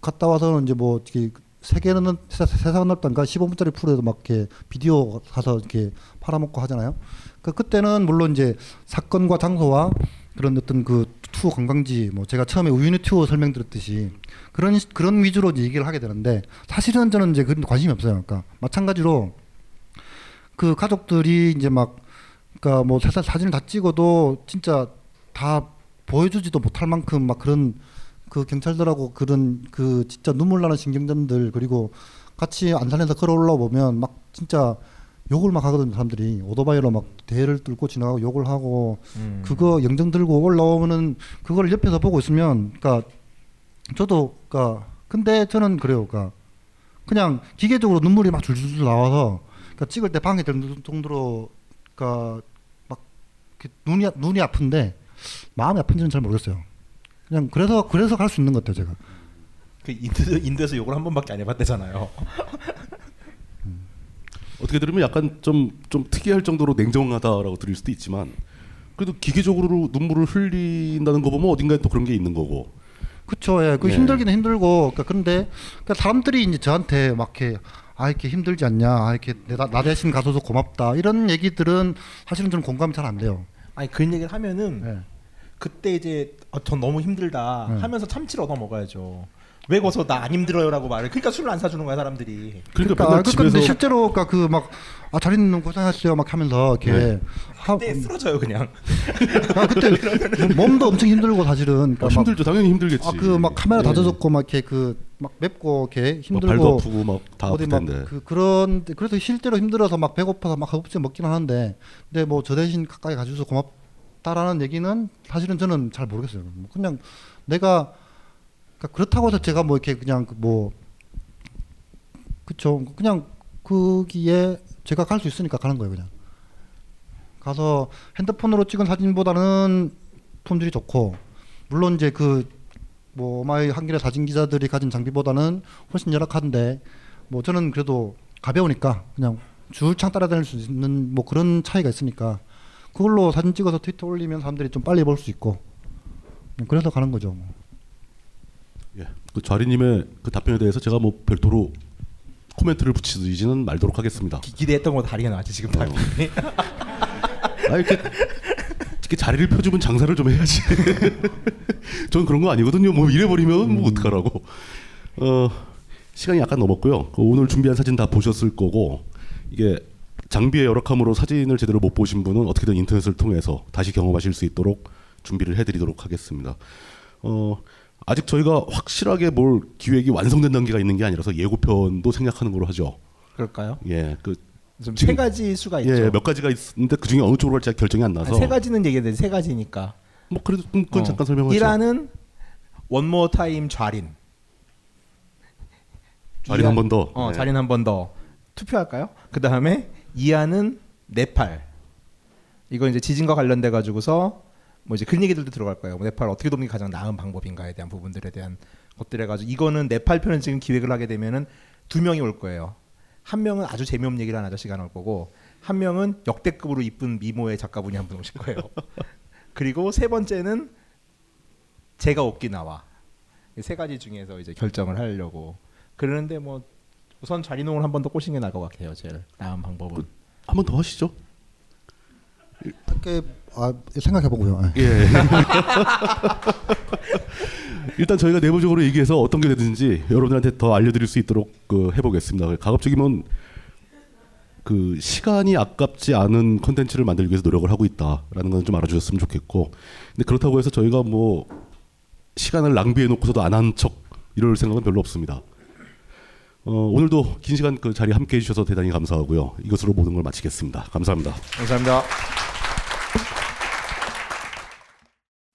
갔다 와서는 이제 뭐 이렇게 세계는 세- 세상은 넓다니까 15분짜리 프로에도 막 이렇게 비디오 가서 이렇게 팔아먹고 하잖아요. 그 그때는 물론 이제 사건과 장소와 그런 어떤 그 투어 관광지 뭐 제가 처음에 우유니 투어 설명드렸듯이 그런 시- 그런 위주로 이제 얘기를 하게 되는데 사실은 저는 이제 그런 데 관심이 없어요. 그러니까 마찬가지로 그 가족들이 이제 막 그러니까 뭐 세상 사진을 다 찍어도 진짜 다 보여주지도 못할 만큼 막 그런 그 경찰들하고 그런 그 진짜 눈물 나는 신경전들 그리고 같이 안산에서 걸어 올라 보면 막 진짜 욕을 막 하거든요 사람들이 오토바이로 막 대를 뚫고 지나가고 욕을 하고 음. 그거 영정 들고 올라오면은 그걸 옆에서 보고 있으면 그러니까 저도 그러니까 근데 저는 그래요 그러니까 그냥 기계적으로 눈물이 막 줄줄 나와서 그러니까 찍을 때 방해 될 정도로 그러니까 막 눈이 눈이 아픈데 마음이 아픈지는 잘 모르겠어요. 그냥 그래서 그래서 갈 수 있는 것 같아요 제가. 그 인도 인도에서 욕을 한 번밖에 안 해봤대잖아요. <laughs> 어떻게 들으면 약간 좀, 좀 특이할 정도로 냉정하다라고 들릴 수도 있지만 그래도 기계적으로 눈물을 흘린다는 거 보면 어딘가에 또 그런 게 있는 거고 그쵸, 예. 그 네. 힘들기는 힘들고, 그러니까 그런데 그러니까 사람들이 이제 저한테 막 이렇게 아 이렇게 힘들지 않냐, 아 이렇게 내가 나 대신 가줘서 고맙다 이런 얘기들은 사실은 저는 공감이 잘 안 돼요. 아니 그런 얘기를 하면은 네. 그때 이제 아, 전 너무 힘들다 네. 하면서 참치를 얻어 먹어야죠. 왜 거기서 나 안 힘들어요라고 말을. 그러니까 술을 안 사주는 거야 사람들이. 그러니까, 그러니까, 집에서 근데 실제로 그러니까 그막 아, 자리는 고생하셨어요 막 하면서 이렇게 네. 하, 그때 쓰러져요 그냥. 아, 그때 몸도 엄청 힘들고 사실은 아, 그러니까 막 힘들죠. 당연히 힘들겠지. 아그 막 카메라 예. 다져졌고 막 이렇게 그 막 맵고 이렇게 막 힘들고 발도 아프고 막다 어디 아플 막 텐데. 그 그런 그래서 실제로 힘들어서 막 배고파서 막 허겁지겁 먹긴 하는데 근데 뭐 저 대신 가까이 가줘서 고맙다라는 얘기는 사실은 저는 잘 모르겠어요. 뭐 그냥 내가 그러니까 그렇다고 해서 제가 뭐 이렇게 그냥 그 뭐 그쵸 그냥 거기에 제가 갈 수 있으니까 가는 거예요 그냥 가서 핸드폰으로 찍은 사진보다는 품질이 좋고 물론 이제 그 뭐 마이 한겨레 사진 기자들이 가진 장비보다는 훨씬 열악한데 뭐 저는 그래도 가벼우니까 그냥 줄창 따라다닐 수 있는 뭐 그런 차이가 있으니까 그걸로 사진 찍어서 트위터 올리면 사람들이 좀 빨리 볼 수 있고 그래서 가는 거죠. 뭐. 예. 그 좌리님의 그 답변에 대해서 제가 뭐 별도로 코멘트를 붙이지는 말도록 하겠습니다. 기, 기대했던 거 다르게 나왔지 지금 어. 답이. 아 이렇게 이렇게 자리를 펴주면 장사를 좀 해야지. <laughs> 전 그런 거 아니거든요. 뭐 이래버리면 뭐 어떡하라고. 어 시간이 약간 넘었고요. 그 오늘 준비한 사진 다 보셨을 거고 이게 장비의 열악함으로 사진을 제대로 못 보신 분은 어떻게든 인터넷을 통해서 다시 경험하실 수 있도록 준비를 해드리도록 하겠습니다. 어 아직 저희가 확실하게 뭘 기획이 완성된 단계가 있는 게 아니라서 예고편도 생략하는 걸로 하죠. 그럴까요? 예, 그좀 지금- 세 가지 수가 있죠. 예, 몇 가지가 있는데 그 중에 어느 쪽으로 할지 결정이 안 나서 아니, 세 가지는 얘기해야 세 가지니까. 뭐 그래도 그건 어. 잠깐 설명하죠. 1화는 원모 타임 좌린. 좌린 한 번 더. 어, 네. 좌린 한 번 더. 투표할까요? 그 다음에 2화는 네팔. 이거 이제 지진과 관련돼 가지고서 뭐 이제 그런 얘기들도 들어갈 거예요. 뭐 네팔 어떻게 돕는 게 가장 나은 방법인가에 대한 부분들에 대한 것들에 가지고 이거는 네팔 편은 지금 기획을 하게 되면은 두 명이 올 거예요. 한 명은 아주 재미없는 얘기를 하는 아저씨가 나올 거고 한 명은 역대급으로 이쁜 미모의 작가분이 한 분 오실 거예요. <laughs> 그리고 세 번째는 제가 오키나와 이세 가지 중에서 이제 결정을 하려고 그러는데 뭐 우선 자리농을 한 번 더 꼬시는 게 나을 것 같아요. 제일 나은 방법은. 한번 더 하시죠. 이렇게 아, 생각해 보고요. 예. <laughs> 일단 저희가 내부적으로 얘기해서 어떤 게 되든지 여러분들한테 더 알려드릴 수 있도록 그 해보겠습니다. 가급적이면 그 시간이 아깝지 않은 컨텐츠를 만들기 위해서 노력을 하고 있다라는 건 좀 알아주셨으면 좋겠고, 근데 그렇다고 해서 저희가 뭐 시간을 낭비해 놓고서도 안 한 척 이럴 생각은 별로 없습니다. 어, 오늘도 긴 시간 그 자리 함께 해 주셔서 대단히 감사하고요. 이것으로 모든 걸 마치겠습니다. 감사합니다. 감사합니다.